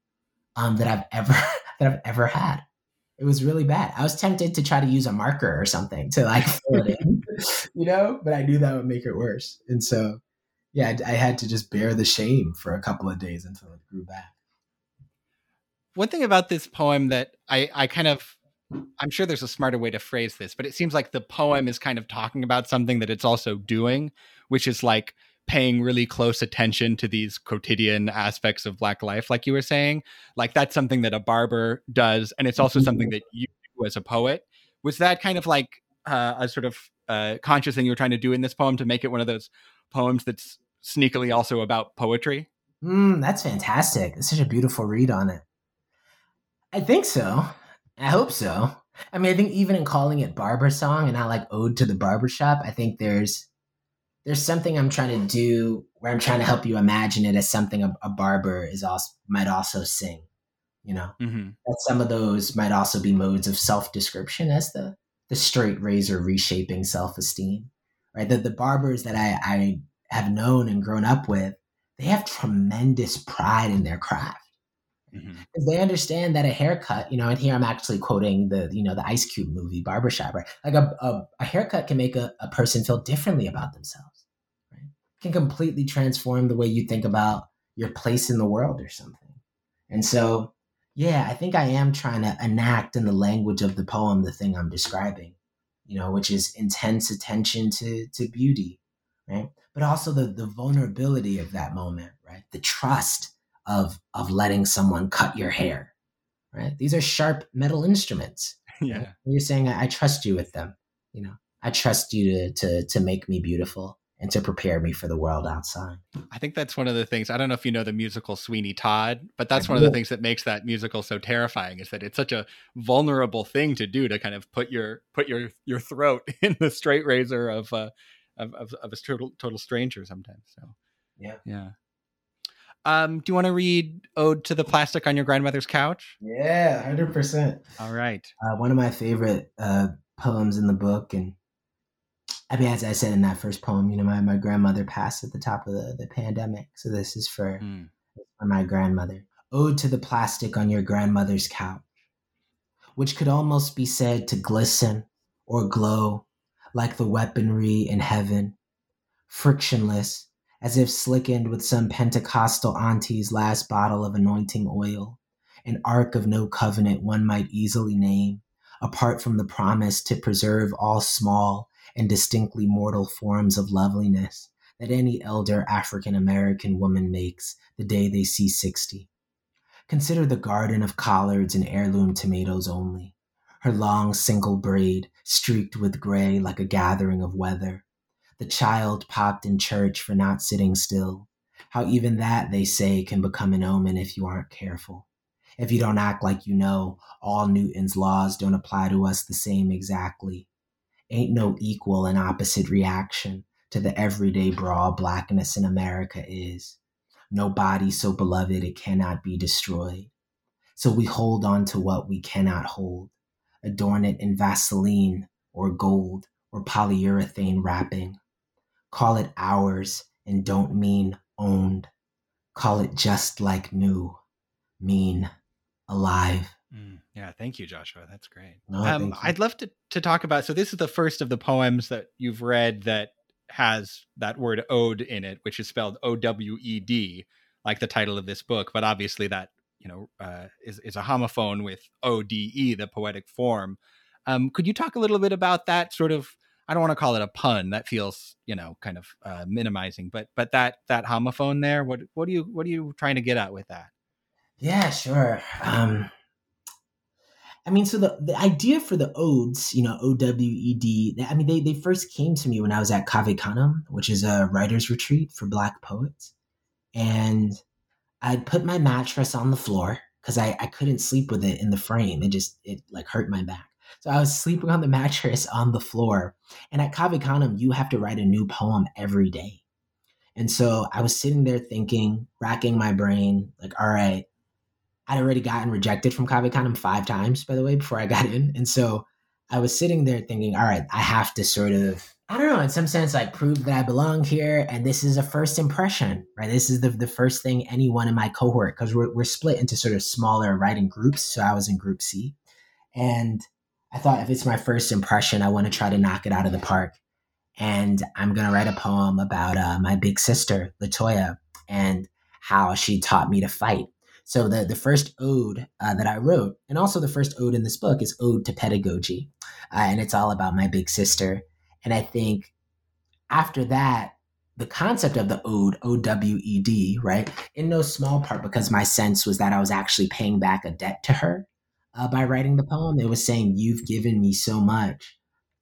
um, that I've ever that I've ever had. It was really bad. I was tempted to try to use a marker or something to like fill it in, you know, but I knew that would make it worse. And so, yeah, I, I had to just bear the shame for a couple of days until it grew back. One thing about this poem that I, I kind of I'm sure there's a smarter way to phrase this, but it seems like the poem is kind of talking about something that it's also doing, which is like paying really close attention to these quotidian aspects of black life like you were saying. Like that's something that a barber does and it's also something that you do as a poet. Was that kind of like uh, a sort of uh, conscious thing you were trying to do in this poem to make it one of those poems that's sneakily also about poetry? Mm, that's fantastic. It's such a beautiful read on it. I think so i hope so i mean i think even in calling it barber song and not like ode to the barbershop i think there's there's something I'm trying to do where I'm trying to help you imagine it as something a, a barber is also might also sing. You know, mm-hmm. that some of those might also be modes of self description as the the straight razor reshaping self esteem. Right, the the barbers that I I have known and grown up with, they have tremendous pride in their craft. Mm-hmm. They understand that a haircut, you know, and here I'm actually quoting the, you know, the Ice Cube movie Barbershop, right? Like a, a, a haircut can make a, a person feel differently about themselves can completely transform the way you think about your place in the world or something. And so, yeah, I think I am trying to enact in the language of the poem the thing I'm describing, you know, which is intense attention to to beauty, right? But also the the vulnerability of that moment, right? The trust of of letting someone cut your hair, right? These are sharp metal instruments. Yeah, right? you're saying I, I trust you with them. You know, I trust you to to to make me beautiful and to prepare me for the world outside. I think that's one of the things. I don't know if you know the musical Sweeney Todd, but that's I one do. of the things that makes that musical so terrifying is that it's such a vulnerable thing to do to kind of put your put your your throat in the straight razor of uh of of, of a total total stranger sometimes. So yeah, yeah. Um, do you want to read "Ode to the Plastic on Your Grandmother's Couch"? Yeah, hundred percent. All right. Uh, one of my favorite uh, poems in the book, and I mean, as I said in that first poem, you know, my, my grandmother passed at the top of the, the pandemic. So this is for, mm. for my grandmother. Ode to the plastic on your grandmother's couch, which could almost be said to glisten or glow like the weaponry in heaven, frictionless, as if slickened with some Pentecostal auntie's last bottle of anointing oil, an ark of no covenant one might easily name, apart from the promise to preserve all small and distinctly mortal forms of loveliness that any elder African American woman makes the day they see 60. Consider the garden of collards and heirloom tomatoes only, her long single braid streaked with gray like a gathering of weather, the child popped in church for not sitting still, how even that, they say, can become an omen if you aren't careful. If you don't act like you know, all Newton's laws don't apply to us the same exactly ain't no equal and opposite reaction to the everyday broad blackness in America is. No body so beloved it cannot be destroyed. So we hold on to what we cannot hold, adorn it in Vaseline or gold or polyurethane wrapping. Call it ours and don't mean owned. Call it just like new, mean alive. Mm, yeah, thank you, Joshua. That's great. No, um, I'd love to to talk about. So this is the first of the poems that you've read that has that word ode in it, which is spelled O W E D, like the title of this book. But obviously, that you know uh, is is a homophone with O D E, the poetic form. Um, could you talk a little bit about that sort of? I don't want to call it a pun. That feels, you know, kind of uh, minimizing. But but that that homophone there. What what are you what are you trying to get at with that? Yeah, sure. Um, I mean, so the, the idea for the odes, you know, O W E D, I mean, they, they first came to me when I was at Cave Canem, which is a writer's retreat for Black poets. And I'd put my mattress on the floor because I, I couldn't sleep with it in the frame. It just, it like hurt my back. So I was sleeping on the mattress on the floor. And at Cave Canem, you have to write a new poem every day. And so I was sitting there thinking, racking my brain, like, all right, I'd already gotten rejected from Cave Canem five times, by the way, before I got in. And so I was sitting there thinking, all right, I have to sort of, I don't know, in some sense, like prove that I belong here. And this is a first impression, right? This is the, the first thing anyone in my cohort, because we're, we're split into sort of smaller writing groups. So I was in group C. And I thought if it's my first impression, I want to try to knock it out of the park. And I'm going to write a poem about uh, my big sister, Latoya, and how she taught me to fight so the the first ode uh, that I wrote, and also the first ode in this book, is Ode to Pedagogy, uh, and it's all about my big sister. And I think after that, the concept of the ode, O W E D, right, in no small part because my sense was that I was actually paying back a debt to her uh, by writing the poem. It was saying, "You've given me so much."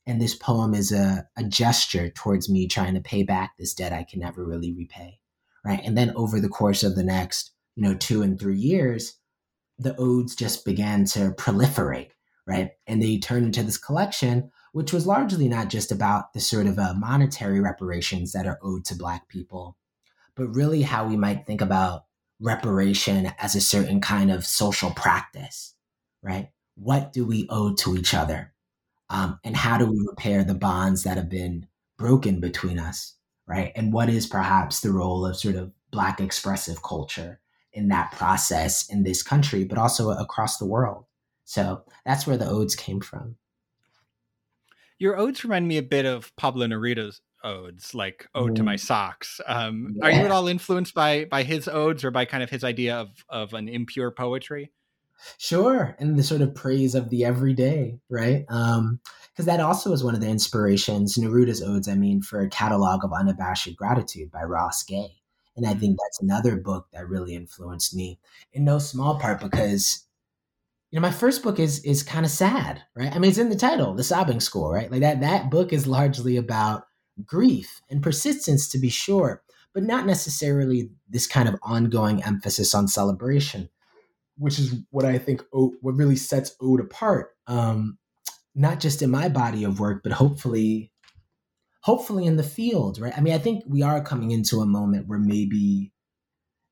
And this poem is a, a gesture towards me trying to pay back this debt I can never really repay. Right. And then over the course of the next you know, two and three years, the odes just began to proliferate, right? And they turned into this collection, which was largely not just about the sort of uh, monetary reparations that are owed to Black people, but really how we might think about reparation as a certain kind of social practice, right? What do we owe to each other? Um, and how do we repair the bonds that have been broken between us, right? And what is perhaps the role of sort of Black expressive culture in that process in this country, but also across the world. So that's where the odes came from. Your odes remind me a bit of Pablo Neruda's odes, like "Ode mm. to My mm. Socks." Um, yeah. Are you at all influenced by by his odes or by kind of his idea of of an impure poetry? Sure, and the sort of praise of the everyday, right? Um, because that also is one of the inspirations. Neruda's odes, I mean, for a catalog of unabashed gratitude by Ross Gay. And I think that's another book that really influenced me in no small part because you know my first book is is kind of sad, right? I mean it's in the title, The Sobbing School, right? Like that that book is largely about grief and persistence to be sure, but not necessarily this kind of ongoing emphasis on celebration, which is what I think what really sets Ode apart. Um, not just in my body of work, but hopefully hopefully in the field, right? I mean, I think we are coming into a moment where maybe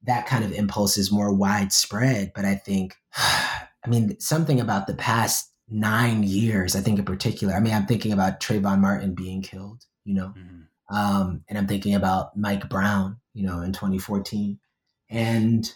that kind of impulse is more widespread. But I think, I mean, something about the past nine years, I think in particular, I mean, I'm thinking about Trayvon Martin being killed, you know, mm-hmm. um, and I'm thinking about Mike Brown, you know, in 2014. And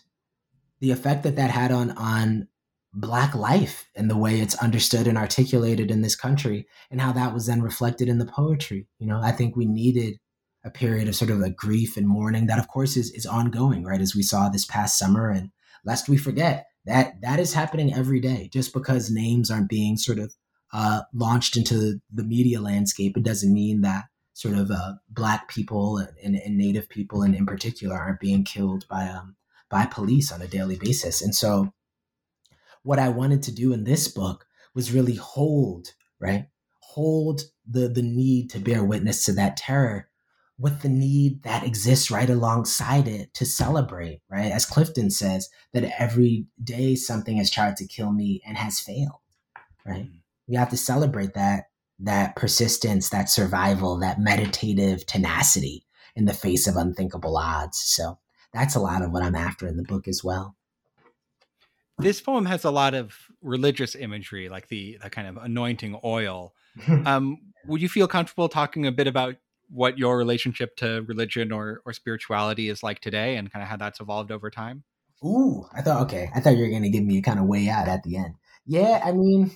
the effect that that had on on black life and the way it's understood and articulated in this country and how that was then reflected in the poetry. You know i think we needed a period of sort of a grief and mourning that of course is, is ongoing right? As we saw this past summer and lest we forget that that is happening every day. Just because names aren't being sort of uh, launched into the media landscape it doesn't mean that sort of uh, black people and, and, native people and in particular aren't being killed by um, by police on a daily basis and so what I wanted to do in this book was really hold, right? Hold the the need to bear witness to that terror with the need that exists right alongside it to celebrate, right? As Clifton says, that every day something has tried to kill me and has failed, right? Mm. We have to celebrate that that persistence, that survival, that meditative tenacity in the face of unthinkable odds. So that's a lot of what I'm after in the book as well this poem has a lot of religious imagery, like the the kind of anointing oil. um, would you feel comfortable talking a bit about what your relationship to religion or or spirituality is like today, and kind of how that's evolved over time? Ooh, I thought okay. I thought you were gonna give me a kind of way out at the end. Yeah, I mean,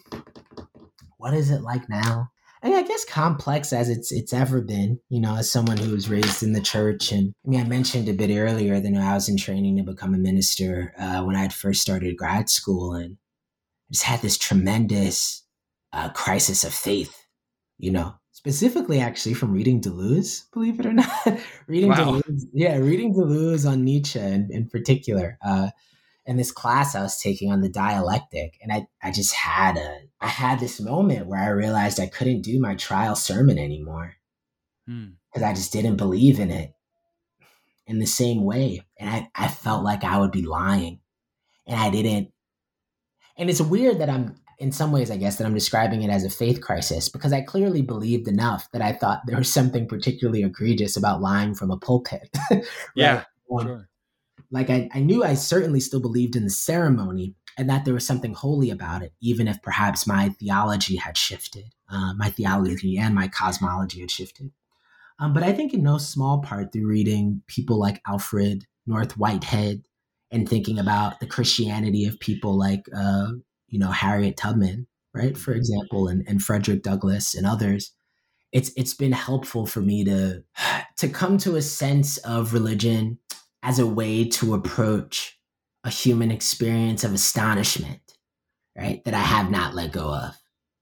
what is it like now? I mean, I guess complex as it's it's ever been. You know, as someone who was raised in the church, and I mean, I mentioned a bit earlier that I was in training to become a minister uh, when I had first started grad school, and I just had this tremendous uh, crisis of faith. You know, specifically actually from reading Deleuze, believe it or not, reading wow. Deleuze, yeah, reading Deleuze on Nietzsche in, in particular. Uh, in this class I was taking on the dialectic, and I, I just had a I had this moment where I realized I couldn't do my trial sermon anymore because hmm. I just didn't believe in it in the same way, and I, I felt like I would be lying, and I didn't. And it's weird that I'm in some ways, I guess, that I'm describing it as a faith crisis because I clearly believed enough that I thought there was something particularly egregious about lying from a pulpit. right? Yeah, um, sure like I, I knew I certainly still believed in the ceremony and that there was something holy about it, even if perhaps my theology had shifted, uh, my theology and my cosmology had shifted. Um, but I think in no small part through reading people like Alfred North Whitehead and thinking about the Christianity of people like, uh, you know, Harriet Tubman, right, for example, and, and Frederick Douglass and others, it's it's been helpful for me to to come to a sense of religion as a way to approach a human experience of astonishment, right? That I have not let go of.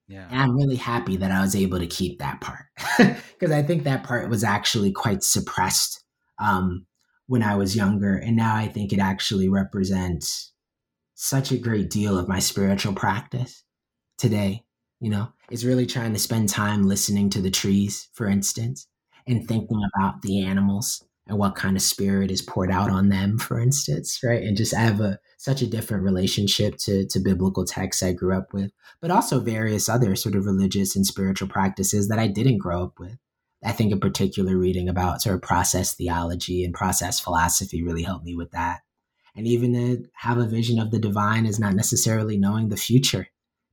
Yeah. And I'm really happy that I was able to keep that part because I think that part was actually quite suppressed um, when I was younger. And now I think it actually represents such a great deal of my spiritual practice today. You know, is really trying to spend time listening to the trees, for instance, and thinking about the animals and what kind of spirit is poured out on them, for instance, right? And just I have a such a different relationship to to biblical texts I grew up with, but also various other sort of religious and spiritual practices that I didn't grow up with. I think in particular reading about sort of process theology and process philosophy really helped me with that. And even to have a vision of the divine is not necessarily knowing the future.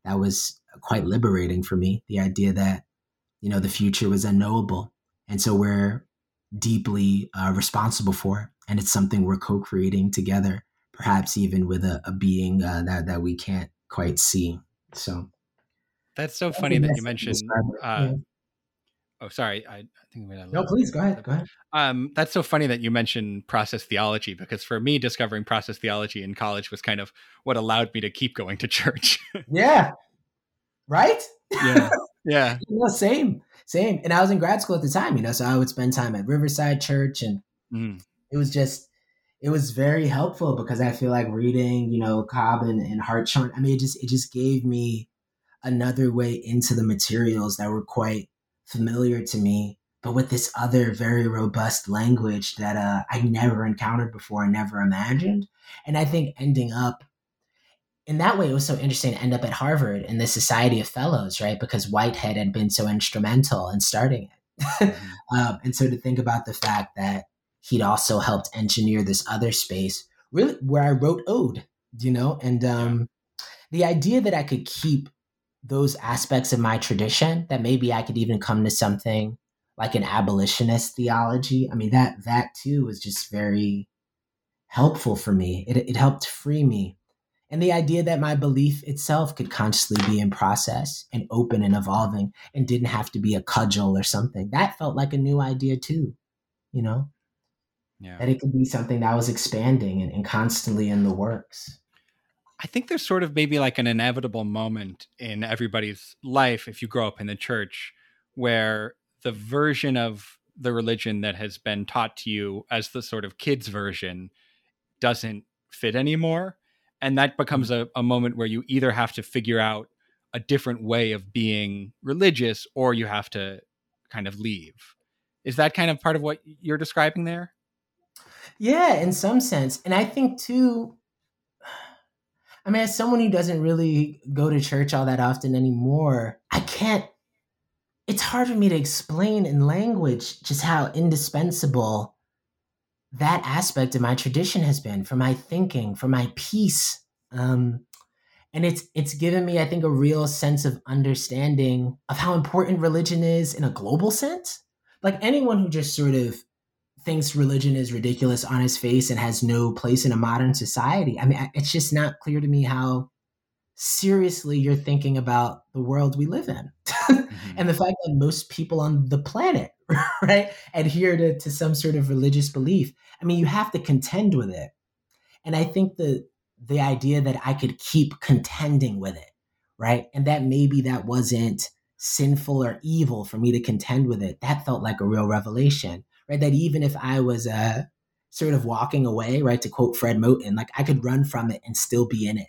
That was quite liberating for me. The idea that, you know, the future was unknowable. And so we're deeply uh, responsible for. And it's something we're co creating together, perhaps even with a, a being uh, that, that we can't quite see. So that's so funny that you mentioned. Uh, oh, sorry. I, I think I no, please go ahead. Go ahead. Um, that's so funny that you mentioned process theology because for me, discovering process theology in college was kind of what allowed me to keep going to church. yeah. Right. Yeah. Yeah. you know, same same. And I was in grad school at the time, you know, so I would spend time at Riverside Church and mm. it was just, it was very helpful because I feel like reading, you know, Cobb and, and Hartshorne, I mean, it just, it just gave me another way into the materials that were quite familiar to me, but with this other very robust language that uh, I never encountered before and never imagined. And I think ending up in that way, it was so interesting to end up at Harvard in the Society of Fellows, right? Because Whitehead had been so instrumental in starting it. Mm-hmm. um, and so to think about the fact that he'd also helped engineer this other space, really, where I wrote Ode, you know, and um, the idea that I could keep those aspects of my tradition, that maybe I could even come to something like an abolitionist theology. I mean, that that too was just very helpful for me. It, it helped free me and the idea that my belief itself could constantly be in process and open and evolving and didn't have to be a cudgel or something that felt like a new idea too you know? Yeah. that it could be something that was expanding and, and constantly in the works. I think there's sort of maybe like an inevitable moment in everybody's life if you grow up in the church where the version of the religion that has been taught to you as the sort of kids version doesn't fit anymore and that becomes a, a moment where you either have to figure out a different way of being religious or you have to kind of leave. Is that kind of part of what you're describing there? Yeah in some sense. And i think too i mean as someone who doesn't really go to church all that often anymore i can't it's hard for me to explain in language just how indispensable that aspect of my tradition has been for my thinking, for my peace. Um, and it's it's given me, I think, a real sense of understanding of how important religion is in a global sense. Like anyone who just sort of thinks religion is ridiculous on his face and has no place in a modern society. I mean, it's just not clear to me how seriously you're thinking about the world we live in. Mm-hmm. and the fact that most people on the planet right adhere to, to some sort of religious belief i mean you have to contend with it. And i think the the idea that i could keep contending with it right? And that maybe that wasn't sinful or evil for me to contend with it. That felt like a real revelation right? That even if i was uh sort of walking away right to quote fred moten like i could run from it and still be in it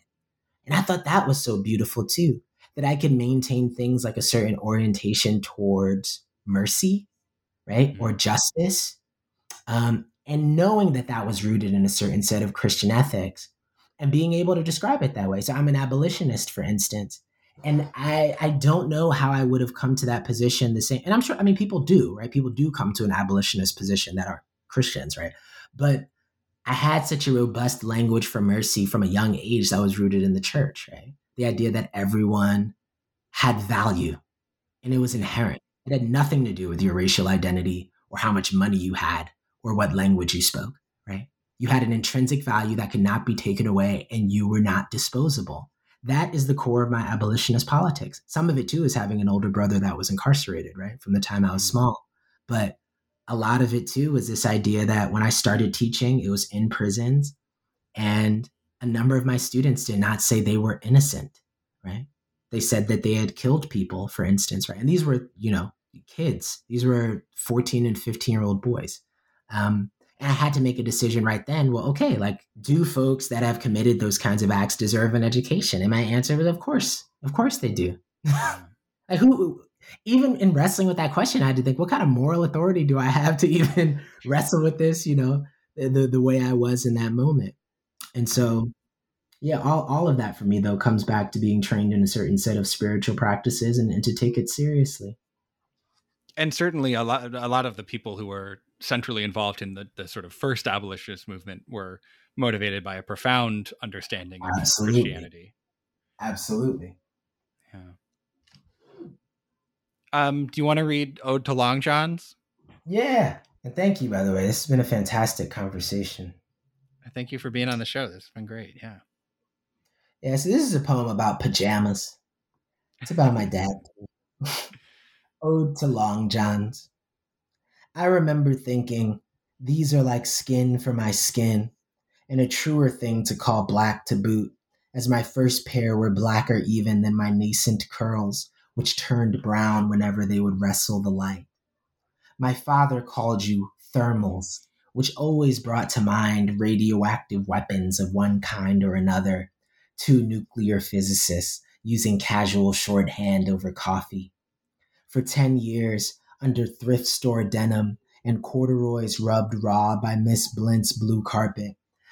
and i thought that was so beautiful too that i could maintain things like a certain orientation towards mercy right? Mm-hmm. Or justice. Um, and knowing that that was rooted in a certain set of Christian ethics and being able to describe it that way. So I'm an abolitionist, for instance. And I, I don't know how I would have come to that position the same. And I'm sure, I mean, people do, right? People do come to an abolitionist position that are Christians, right? But I had such a robust language for mercy from a young age that was rooted in the church, right? The idea that everyone had value and it was inherent. It had nothing to do with your racial identity or how much money you had or what language you spoke, right? You had an intrinsic value that could not be taken away and you were not disposable. That is the core of my abolitionist politics. Some of it too is having an older brother that was incarcerated, right? From the time I was mm. small. But a lot of it too was this idea that when I started teaching, it was in prisons and a number of my students did not say they were innocent, right? They said that they had killed people, for instance, right? And these were, you know, kids. These were 14 and 15 year old boys. Um, and I had to make a decision right then. Well, okay, like, do folks that have committed those kinds of acts deserve an education? And my answer was, of course, of course they do. like, who, even in wrestling with that question, I had to think, what kind of moral authority do I have to even wrestle with this? You know, the the way I was in that moment. And so, yeah, all all of that for me though comes back to being trained in a certain set of spiritual practices and, and to take it seriously and certainly a lot a lot of the people who were centrally involved in the, the sort of first abolitionist movement were motivated by a profound understanding of Absolutely. Christianity. Absolutely. Yeah. Um, do you want to read Ode to Long Johns? Yeah. And thank you, by the way. This has been a fantastic conversation. Thank you for being on the show. This has been great. Yeah. Yeah, so this is a poem about pajamas. It's about my dad. Ode to Long Johns. I remember thinking, these are like skin for my skin, and a truer thing to call black to boot, as my first pair were blacker even than my nascent curls, which turned brown whenever they would wrestle the light. My father called you thermals, which always brought to mind radioactive weapons of one kind or another, two nuclear physicists using casual shorthand over coffee for 10 years under thrift store denim and corduroys rubbed raw by Miss Blint's blue carpet.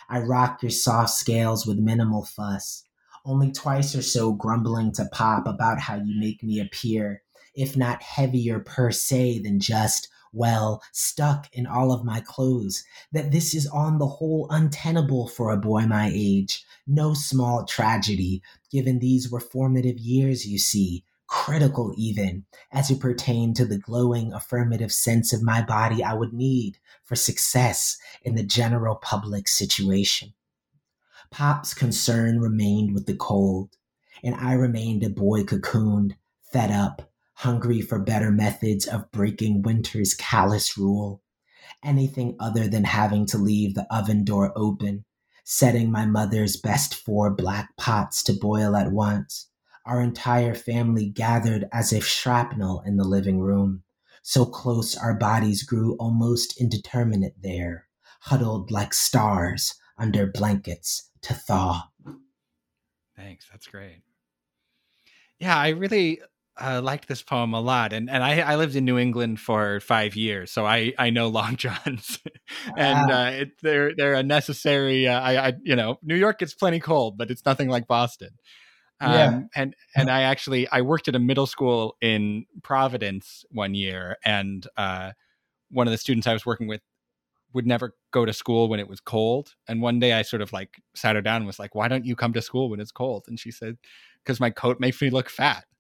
I rock your soft scales with minimal fuss, only twice or so grumbling to pop about how you make me appear, if not heavier per se than just, well, stuck in all of my clothes, that this is on the whole untenable for a boy my age. No small tragedy, given these were formative years, you see, critical even as it pertained to the glowing affirmative sense of my body I would need for success in the general public situation. Pop's concern remained with the cold, and I remained a boy cocooned, fed up, hungry for better methods of breaking winter's callous rule. Anything other than having to leave the oven door open, setting my mother's best four black pots to boil at once, our entire family gathered as if shrapnel in the living room. So close our bodies grew almost indeterminate there, huddled like stars under blankets to thaw. Thanks. That's great. Yeah, I really uh, liked this poem a lot, and and I, I lived in New England for five years, so I I know long johns, and uh, it, they're they're a necessary. Uh, I I you know New York gets plenty cold, but it's nothing like Boston. Um, yeah. and and I actually I worked at a middle school in Providence one year, and uh, one of the students I was working with would never go to school when it was cold. And one day I sort of like sat her down and was like, "Why don't you come to school when it's cold?" And she said, "Because my coat makes me look fat."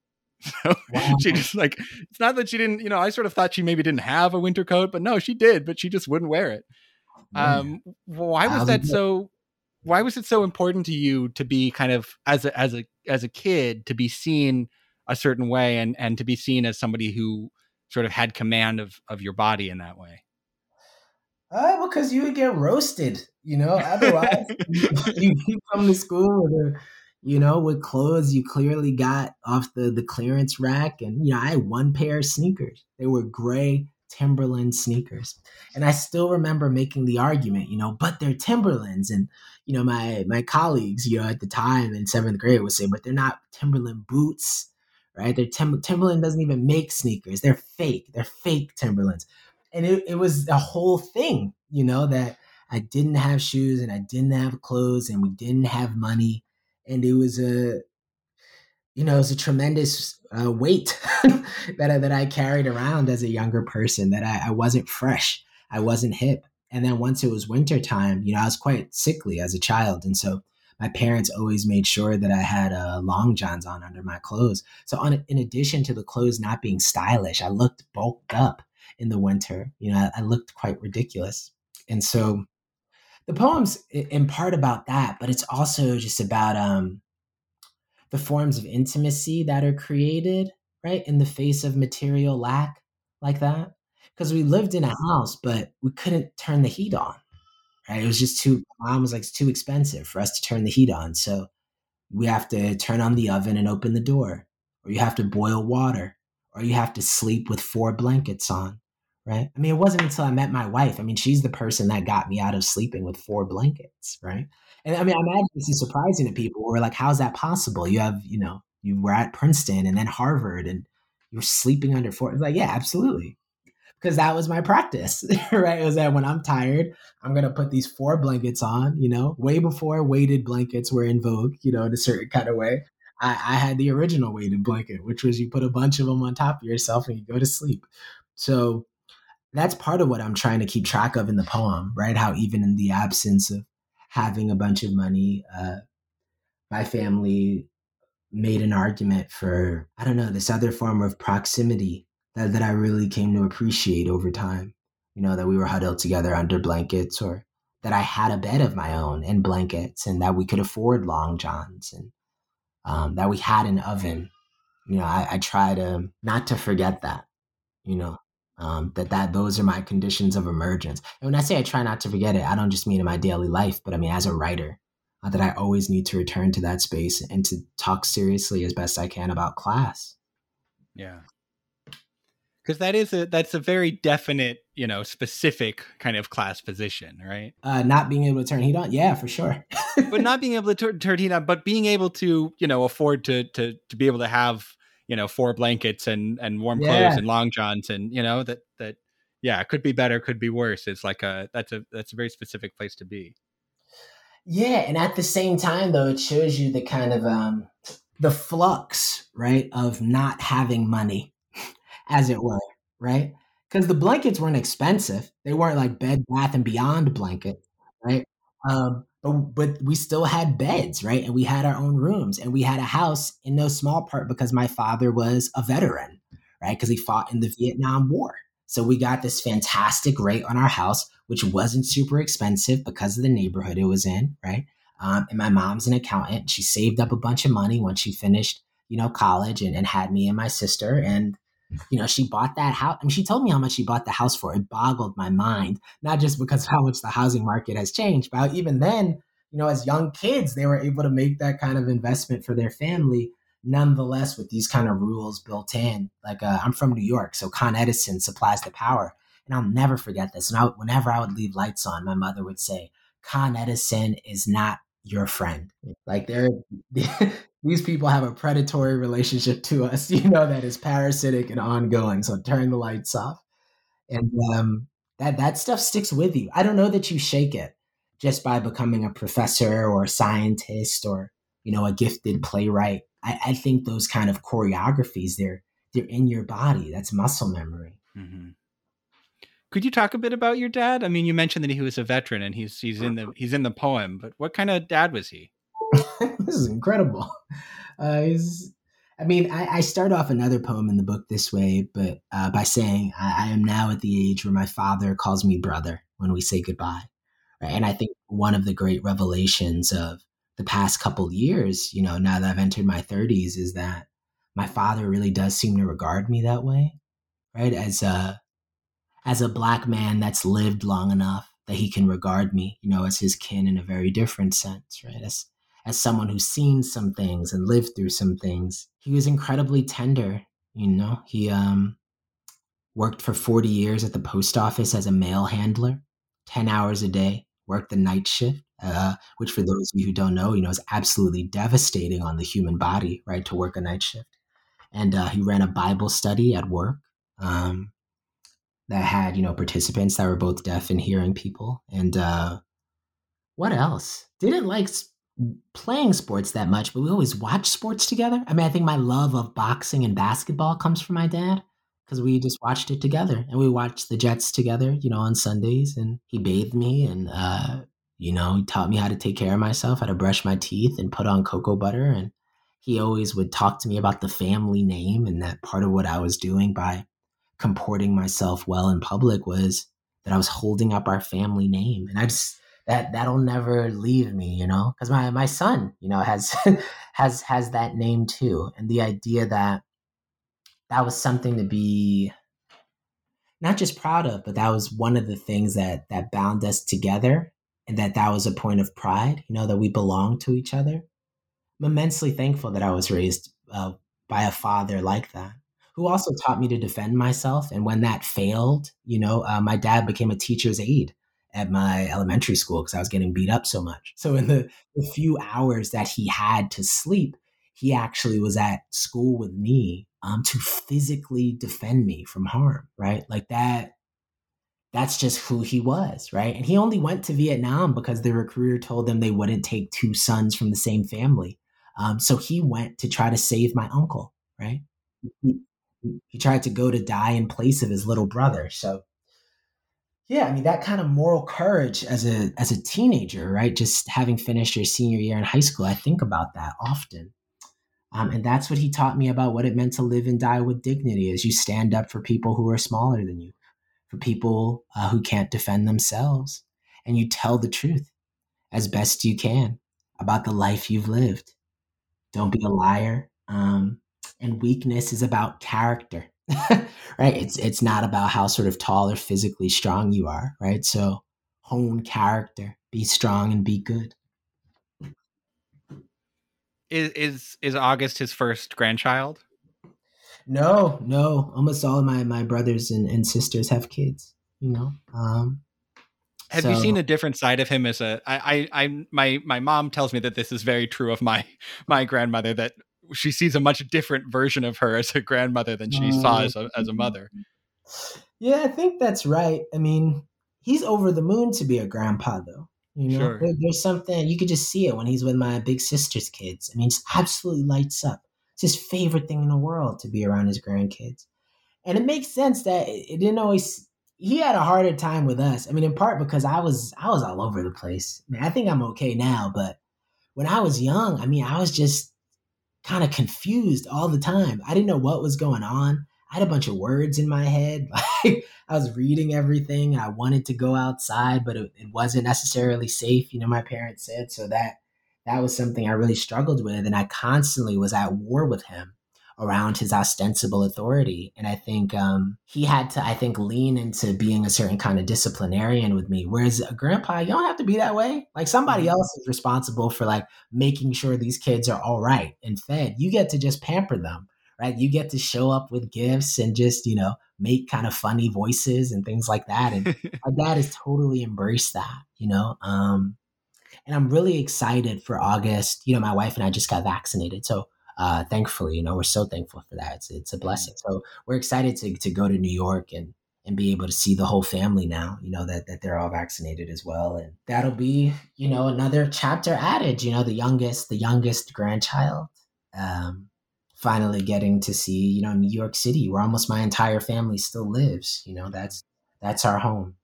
So wow. she just like it's not that she didn't, you know, I sort of thought she maybe didn't have a winter coat, but no, she did, but she just wouldn't wear it. Um, why was that so why was it so important to you to be kind of as a as a as a kid to be seen a certain way and and to be seen as somebody who sort of had command of of your body in that way uh, because you would get roasted you know otherwise you, you come to school with a you know with clothes you clearly got off the the clearance rack and you know i had one pair of sneakers they were gray Timberland sneakers. And I still remember making the argument, you know, but they're Timberlands. And, you know, my my colleagues, you know, at the time in seventh grade would say, but they're not Timberland boots, right? They're Tim- Timberland doesn't even make sneakers. They're fake. They're fake Timberlands. And it, it was a whole thing, you know, that I didn't have shoes and I didn't have clothes and we didn't have money. And it was a you know, it was a tremendous uh, weight that I, that I carried around as a younger person. That I, I wasn't fresh, I wasn't hip, And then once it was winter time, you know, I was quite sickly as a child. And so my parents always made sure that I had uh, long johns on under my clothes. So, on, in addition to the clothes not being stylish, I looked bulked up in the winter. You know, I, I looked quite ridiculous. And so the poem's in part about that, but it's also just about um, the forms of intimacy that are created, right, in the face of material lack like that. Because we lived in a house, but we couldn't turn the heat on right? It was just too, mom was like, it's too expensive for us to turn the heat on. So we have to turn on the oven and open the door, or you have to boil water, or you have to sleep with four blankets on, right? I mean, it wasn't until I met my wife. I mean, she's the person that got me out of sleeping with four blankets, right? And I mean, I imagine this is surprising to people. We're like, how's that possible? You have, you know, you were at Princeton and then Harvard and you're sleeping under four. Like, yeah, absolutely because that was my practice, right? It was that when I'm tired, I'm gonna put these four blankets on, you know, way before weighted blankets were in vogue, you know, in a certain kind of way. I, I had the original weighted blanket, which was you put a bunch of them on top of yourself and you go to sleep. So that's part of what I'm trying to keep track of in the poem, right? How even in the absence of having a bunch of money, uh, my family made an argument for, I don't know, this other form of proximity that, that I really came to appreciate over time. You know, that we were huddled together under blankets or that I had a bed of my own and blankets and that we could afford long johns and um, that we had an oven. You know, I, I, try to not to forget that, you know, um, that, that those are my conditions of emergence. And when I say I try not to forget it, I don't just mean in my daily life, but I mean as a writer, uh, that I always need to return to that space and to talk seriously as best I can about class. Yeah because that is a that's a very definite you know specific kind of class position right uh not being able to turn heat on yeah for sure but not being able to turn, turn heat on but being able to you know afford to to to be able to have you know four blankets and and warm yeah. clothes and long johns and you know that that yeah could be better could be worse it's like a that's a that's a very specific place to be yeah and at the same time though it shows you the kind of um the flux right of not having money as it were, right? Because the blankets weren't expensive. They weren't like Bed Bath and Beyond blanket right? Um, but but we still had beds, right? And we had our own rooms, and we had a house in no small part because my father was a veteran, right? Because he fought in the Vietnam War. So we got this fantastic rate on our house, which wasn't super expensive because of the neighborhood it was in, right? Um, and my mom's an accountant. She saved up a bunch of money once she finished, you know, college and, and had me and my sister. And you know, she bought that house. I mean, she told me how much she bought the house for. It boggled my mind, not just because of how much the housing market has changed, but even then, you know, as young kids, they were able to make that kind of investment for their family. Nonetheless, with these kind of rules built in, like uh, I'm from New York, so Con Edison supplies the power, and I'll never forget this. And I, whenever I would leave lights on, my mother would say, "Con Edison is not your friend. Like they're these people have a predatory relationship to us, you know, that is parasitic and ongoing. So turn the lights off. And um, that that stuff sticks with you. I don't know that you shake it just by becoming a professor or a scientist or, you know, a gifted playwright. I, I think those kind of choreographies, they're they're in your body. That's muscle memory. Mm-hmm. Could you talk a bit about your dad? I mean, you mentioned that he was a veteran and he's he's in the he's in the poem, but what kind of dad was he? this is incredible. Uh, he's, I mean, I, I, start off another poem in the book this way, but uh, by saying I, I, am now at the age where my father calls me brother when we say goodbye. Right? And I think one of the great revelations of the past couple years, you know, now that I've entered my 30s, is that my father really does seem to regard me that way, right? As a as a black man that's lived long enough that he can regard me, you know, as his kin in a very different sense, right? As as someone who's seen some things and lived through some things. He was incredibly tender, you know. He um worked for 40 years at the post office as a mail handler, 10 hours a day, worked the night shift, uh, which for those of you who don't know, you know, is absolutely devastating on the human body, right, to work a night shift. And uh, he ran a Bible study at work. Um, that had you know participants that were both deaf and hearing people and uh what else didn't like playing sports that much but we always watch sports together i mean i think my love of boxing and basketball comes from my dad because we just watched it together and we watched the Jets together, you know, on Sundays. And he bathed me and, uh, you know, he taught me how to take care of myself, how to brush my teeth and put on cocoa butter. And he always would talk to me about the family name and that part of what I was doing by comporting myself well in public was that I was holding up our family name. And I just, that that'll never leave me, you know, because my my son, you know, has has has that name too, and the idea that that was something to be not just proud of, but that was one of the things that that bound us together, and that that was a point of pride, you know, that we belong to each other. I'm immensely thankful that I was raised uh, by a father like that who also taught me to defend myself. And when that failed, you know, uh, my dad became a teacher's aide at my elementary school because I was getting beat up so much. So in the, the few hours that he had to sleep, he actually was at school with me um, to physically defend me from harm, right? Like that. That's just who he was, right? And he only went to Vietnam because the recruiter told them they wouldn't take two sons from the same family. Um, so he went to try to save my uncle, right? He, he tried to go to die in place of his little brother. So yeah, I mean that kind of moral courage as a as a teenager, right? Just having finished your senior year in high school, I think about that often. Um, and that's what he taught me about what it meant to live and die with dignity as you stand up for people who are smaller than you, for people uh, who can't defend themselves, and you tell the truth as best you can about the life you've lived. Don't be a liar. Um, and weakness is about character. right? It's it's not about how sort of tall or physically strong you are, right? So hone character, be strong and be good. Is is is August his first grandchild? No, no. Almost all of my my brothers and, and sisters have kids. You know. Um, have so, you seen a different side of him as a? I, I, I, my my mom tells me that this is very true of my my grandmother. That she sees a much different version of her as a grandmother than she saw mm-hmm. as a, as a mother. Yeah, I think that's right. I mean, he's over the moon to be a grandpa, though. You know, sure. there, there's something you could just see it when he's with my big sister's kids. I mean, just absolutely lights up. It's his favorite thing in the world to be around his grandkids, and it makes sense that it didn't always. He had a harder time with us. I mean, in part because I was I was all over the place. I, mean, I think I'm okay now, but when I was young, I mean, I was just kind of confused all the time. I didn't know what was going on. I had a bunch of words in my head. Like I was reading everything. I wanted to go outside, but it, it wasn't necessarily safe. You know, my parents said so that that was something I really struggled with, and I constantly was at war with him around his ostensible authority. And I think um, he had to, I think, lean into being a certain kind of disciplinarian with me. Whereas a grandpa, you don't have to be that way. Like somebody mm-hmm. else is responsible for like making sure these kids are all right and fed. You get to just pamper them, right? You get to show up with gifts and just, you know, make kind of funny voices and things like that. And my dad has totally embraced that, you know? Um, and I'm really excited for August. You know, my wife and I just got vaccinated. So uh, thankfully, you know, we're so thankful for that. It's, it's a blessing. So we're excited to, to go to New York and, and be able to see the whole family now, you know, that, that they're all vaccinated as well. And that'll be, you know, another chapter added, you know, the youngest, the youngest grandchild, um, finally getting to see, you know, New York City where almost my entire family still lives, you know, that's, that's our home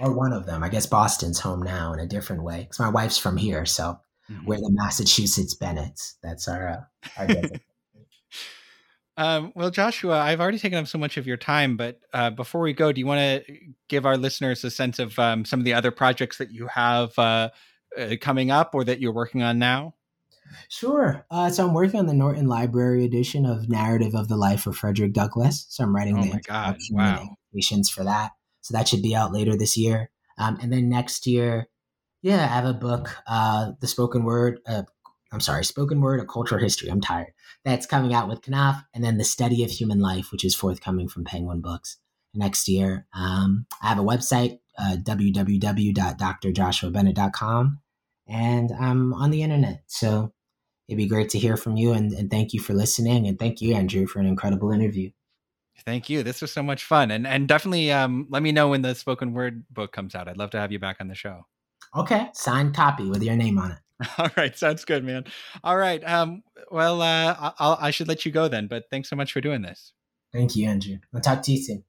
or one of them. I guess Boston's home now in a different way because my wife's from here. So Mm-hmm. We're the Massachusetts Bennetts. That's our uh, our. um, well, Joshua, I've already taken up so much of your time, but uh, before we go, do you want to give our listeners a sense of um, some of the other projects that you have uh, uh, coming up or that you're working on now? Sure. Uh, so I'm working on the Norton Library edition of Narrative of the Life of Frederick Douglass. So I'm writing oh the God. Wow. for that. So that should be out later this year. Um, and then next year, yeah, I have a book, uh, The Spoken Word. Uh, I'm sorry, Spoken Word, A Cultural History. I'm tired. That's coming out with Knopf. And then The Study of Human Life, which is forthcoming from Penguin Books next year. Um, I have a website, uh, www.drjoshuabennett.com. And I'm on the internet. So it'd be great to hear from you. And, and thank you for listening. And thank you, Andrew, for an incredible interview. Thank you. This was so much fun. And and definitely um, let me know when the spoken word book comes out. I'd love to have you back on the show. Okay, signed copy with your name on it. All right, sounds good, man. All right. Um, well, uh, I'll, I should let you go then, but thanks so much for doing this. Thank you, Andrew. I'll talk to you soon.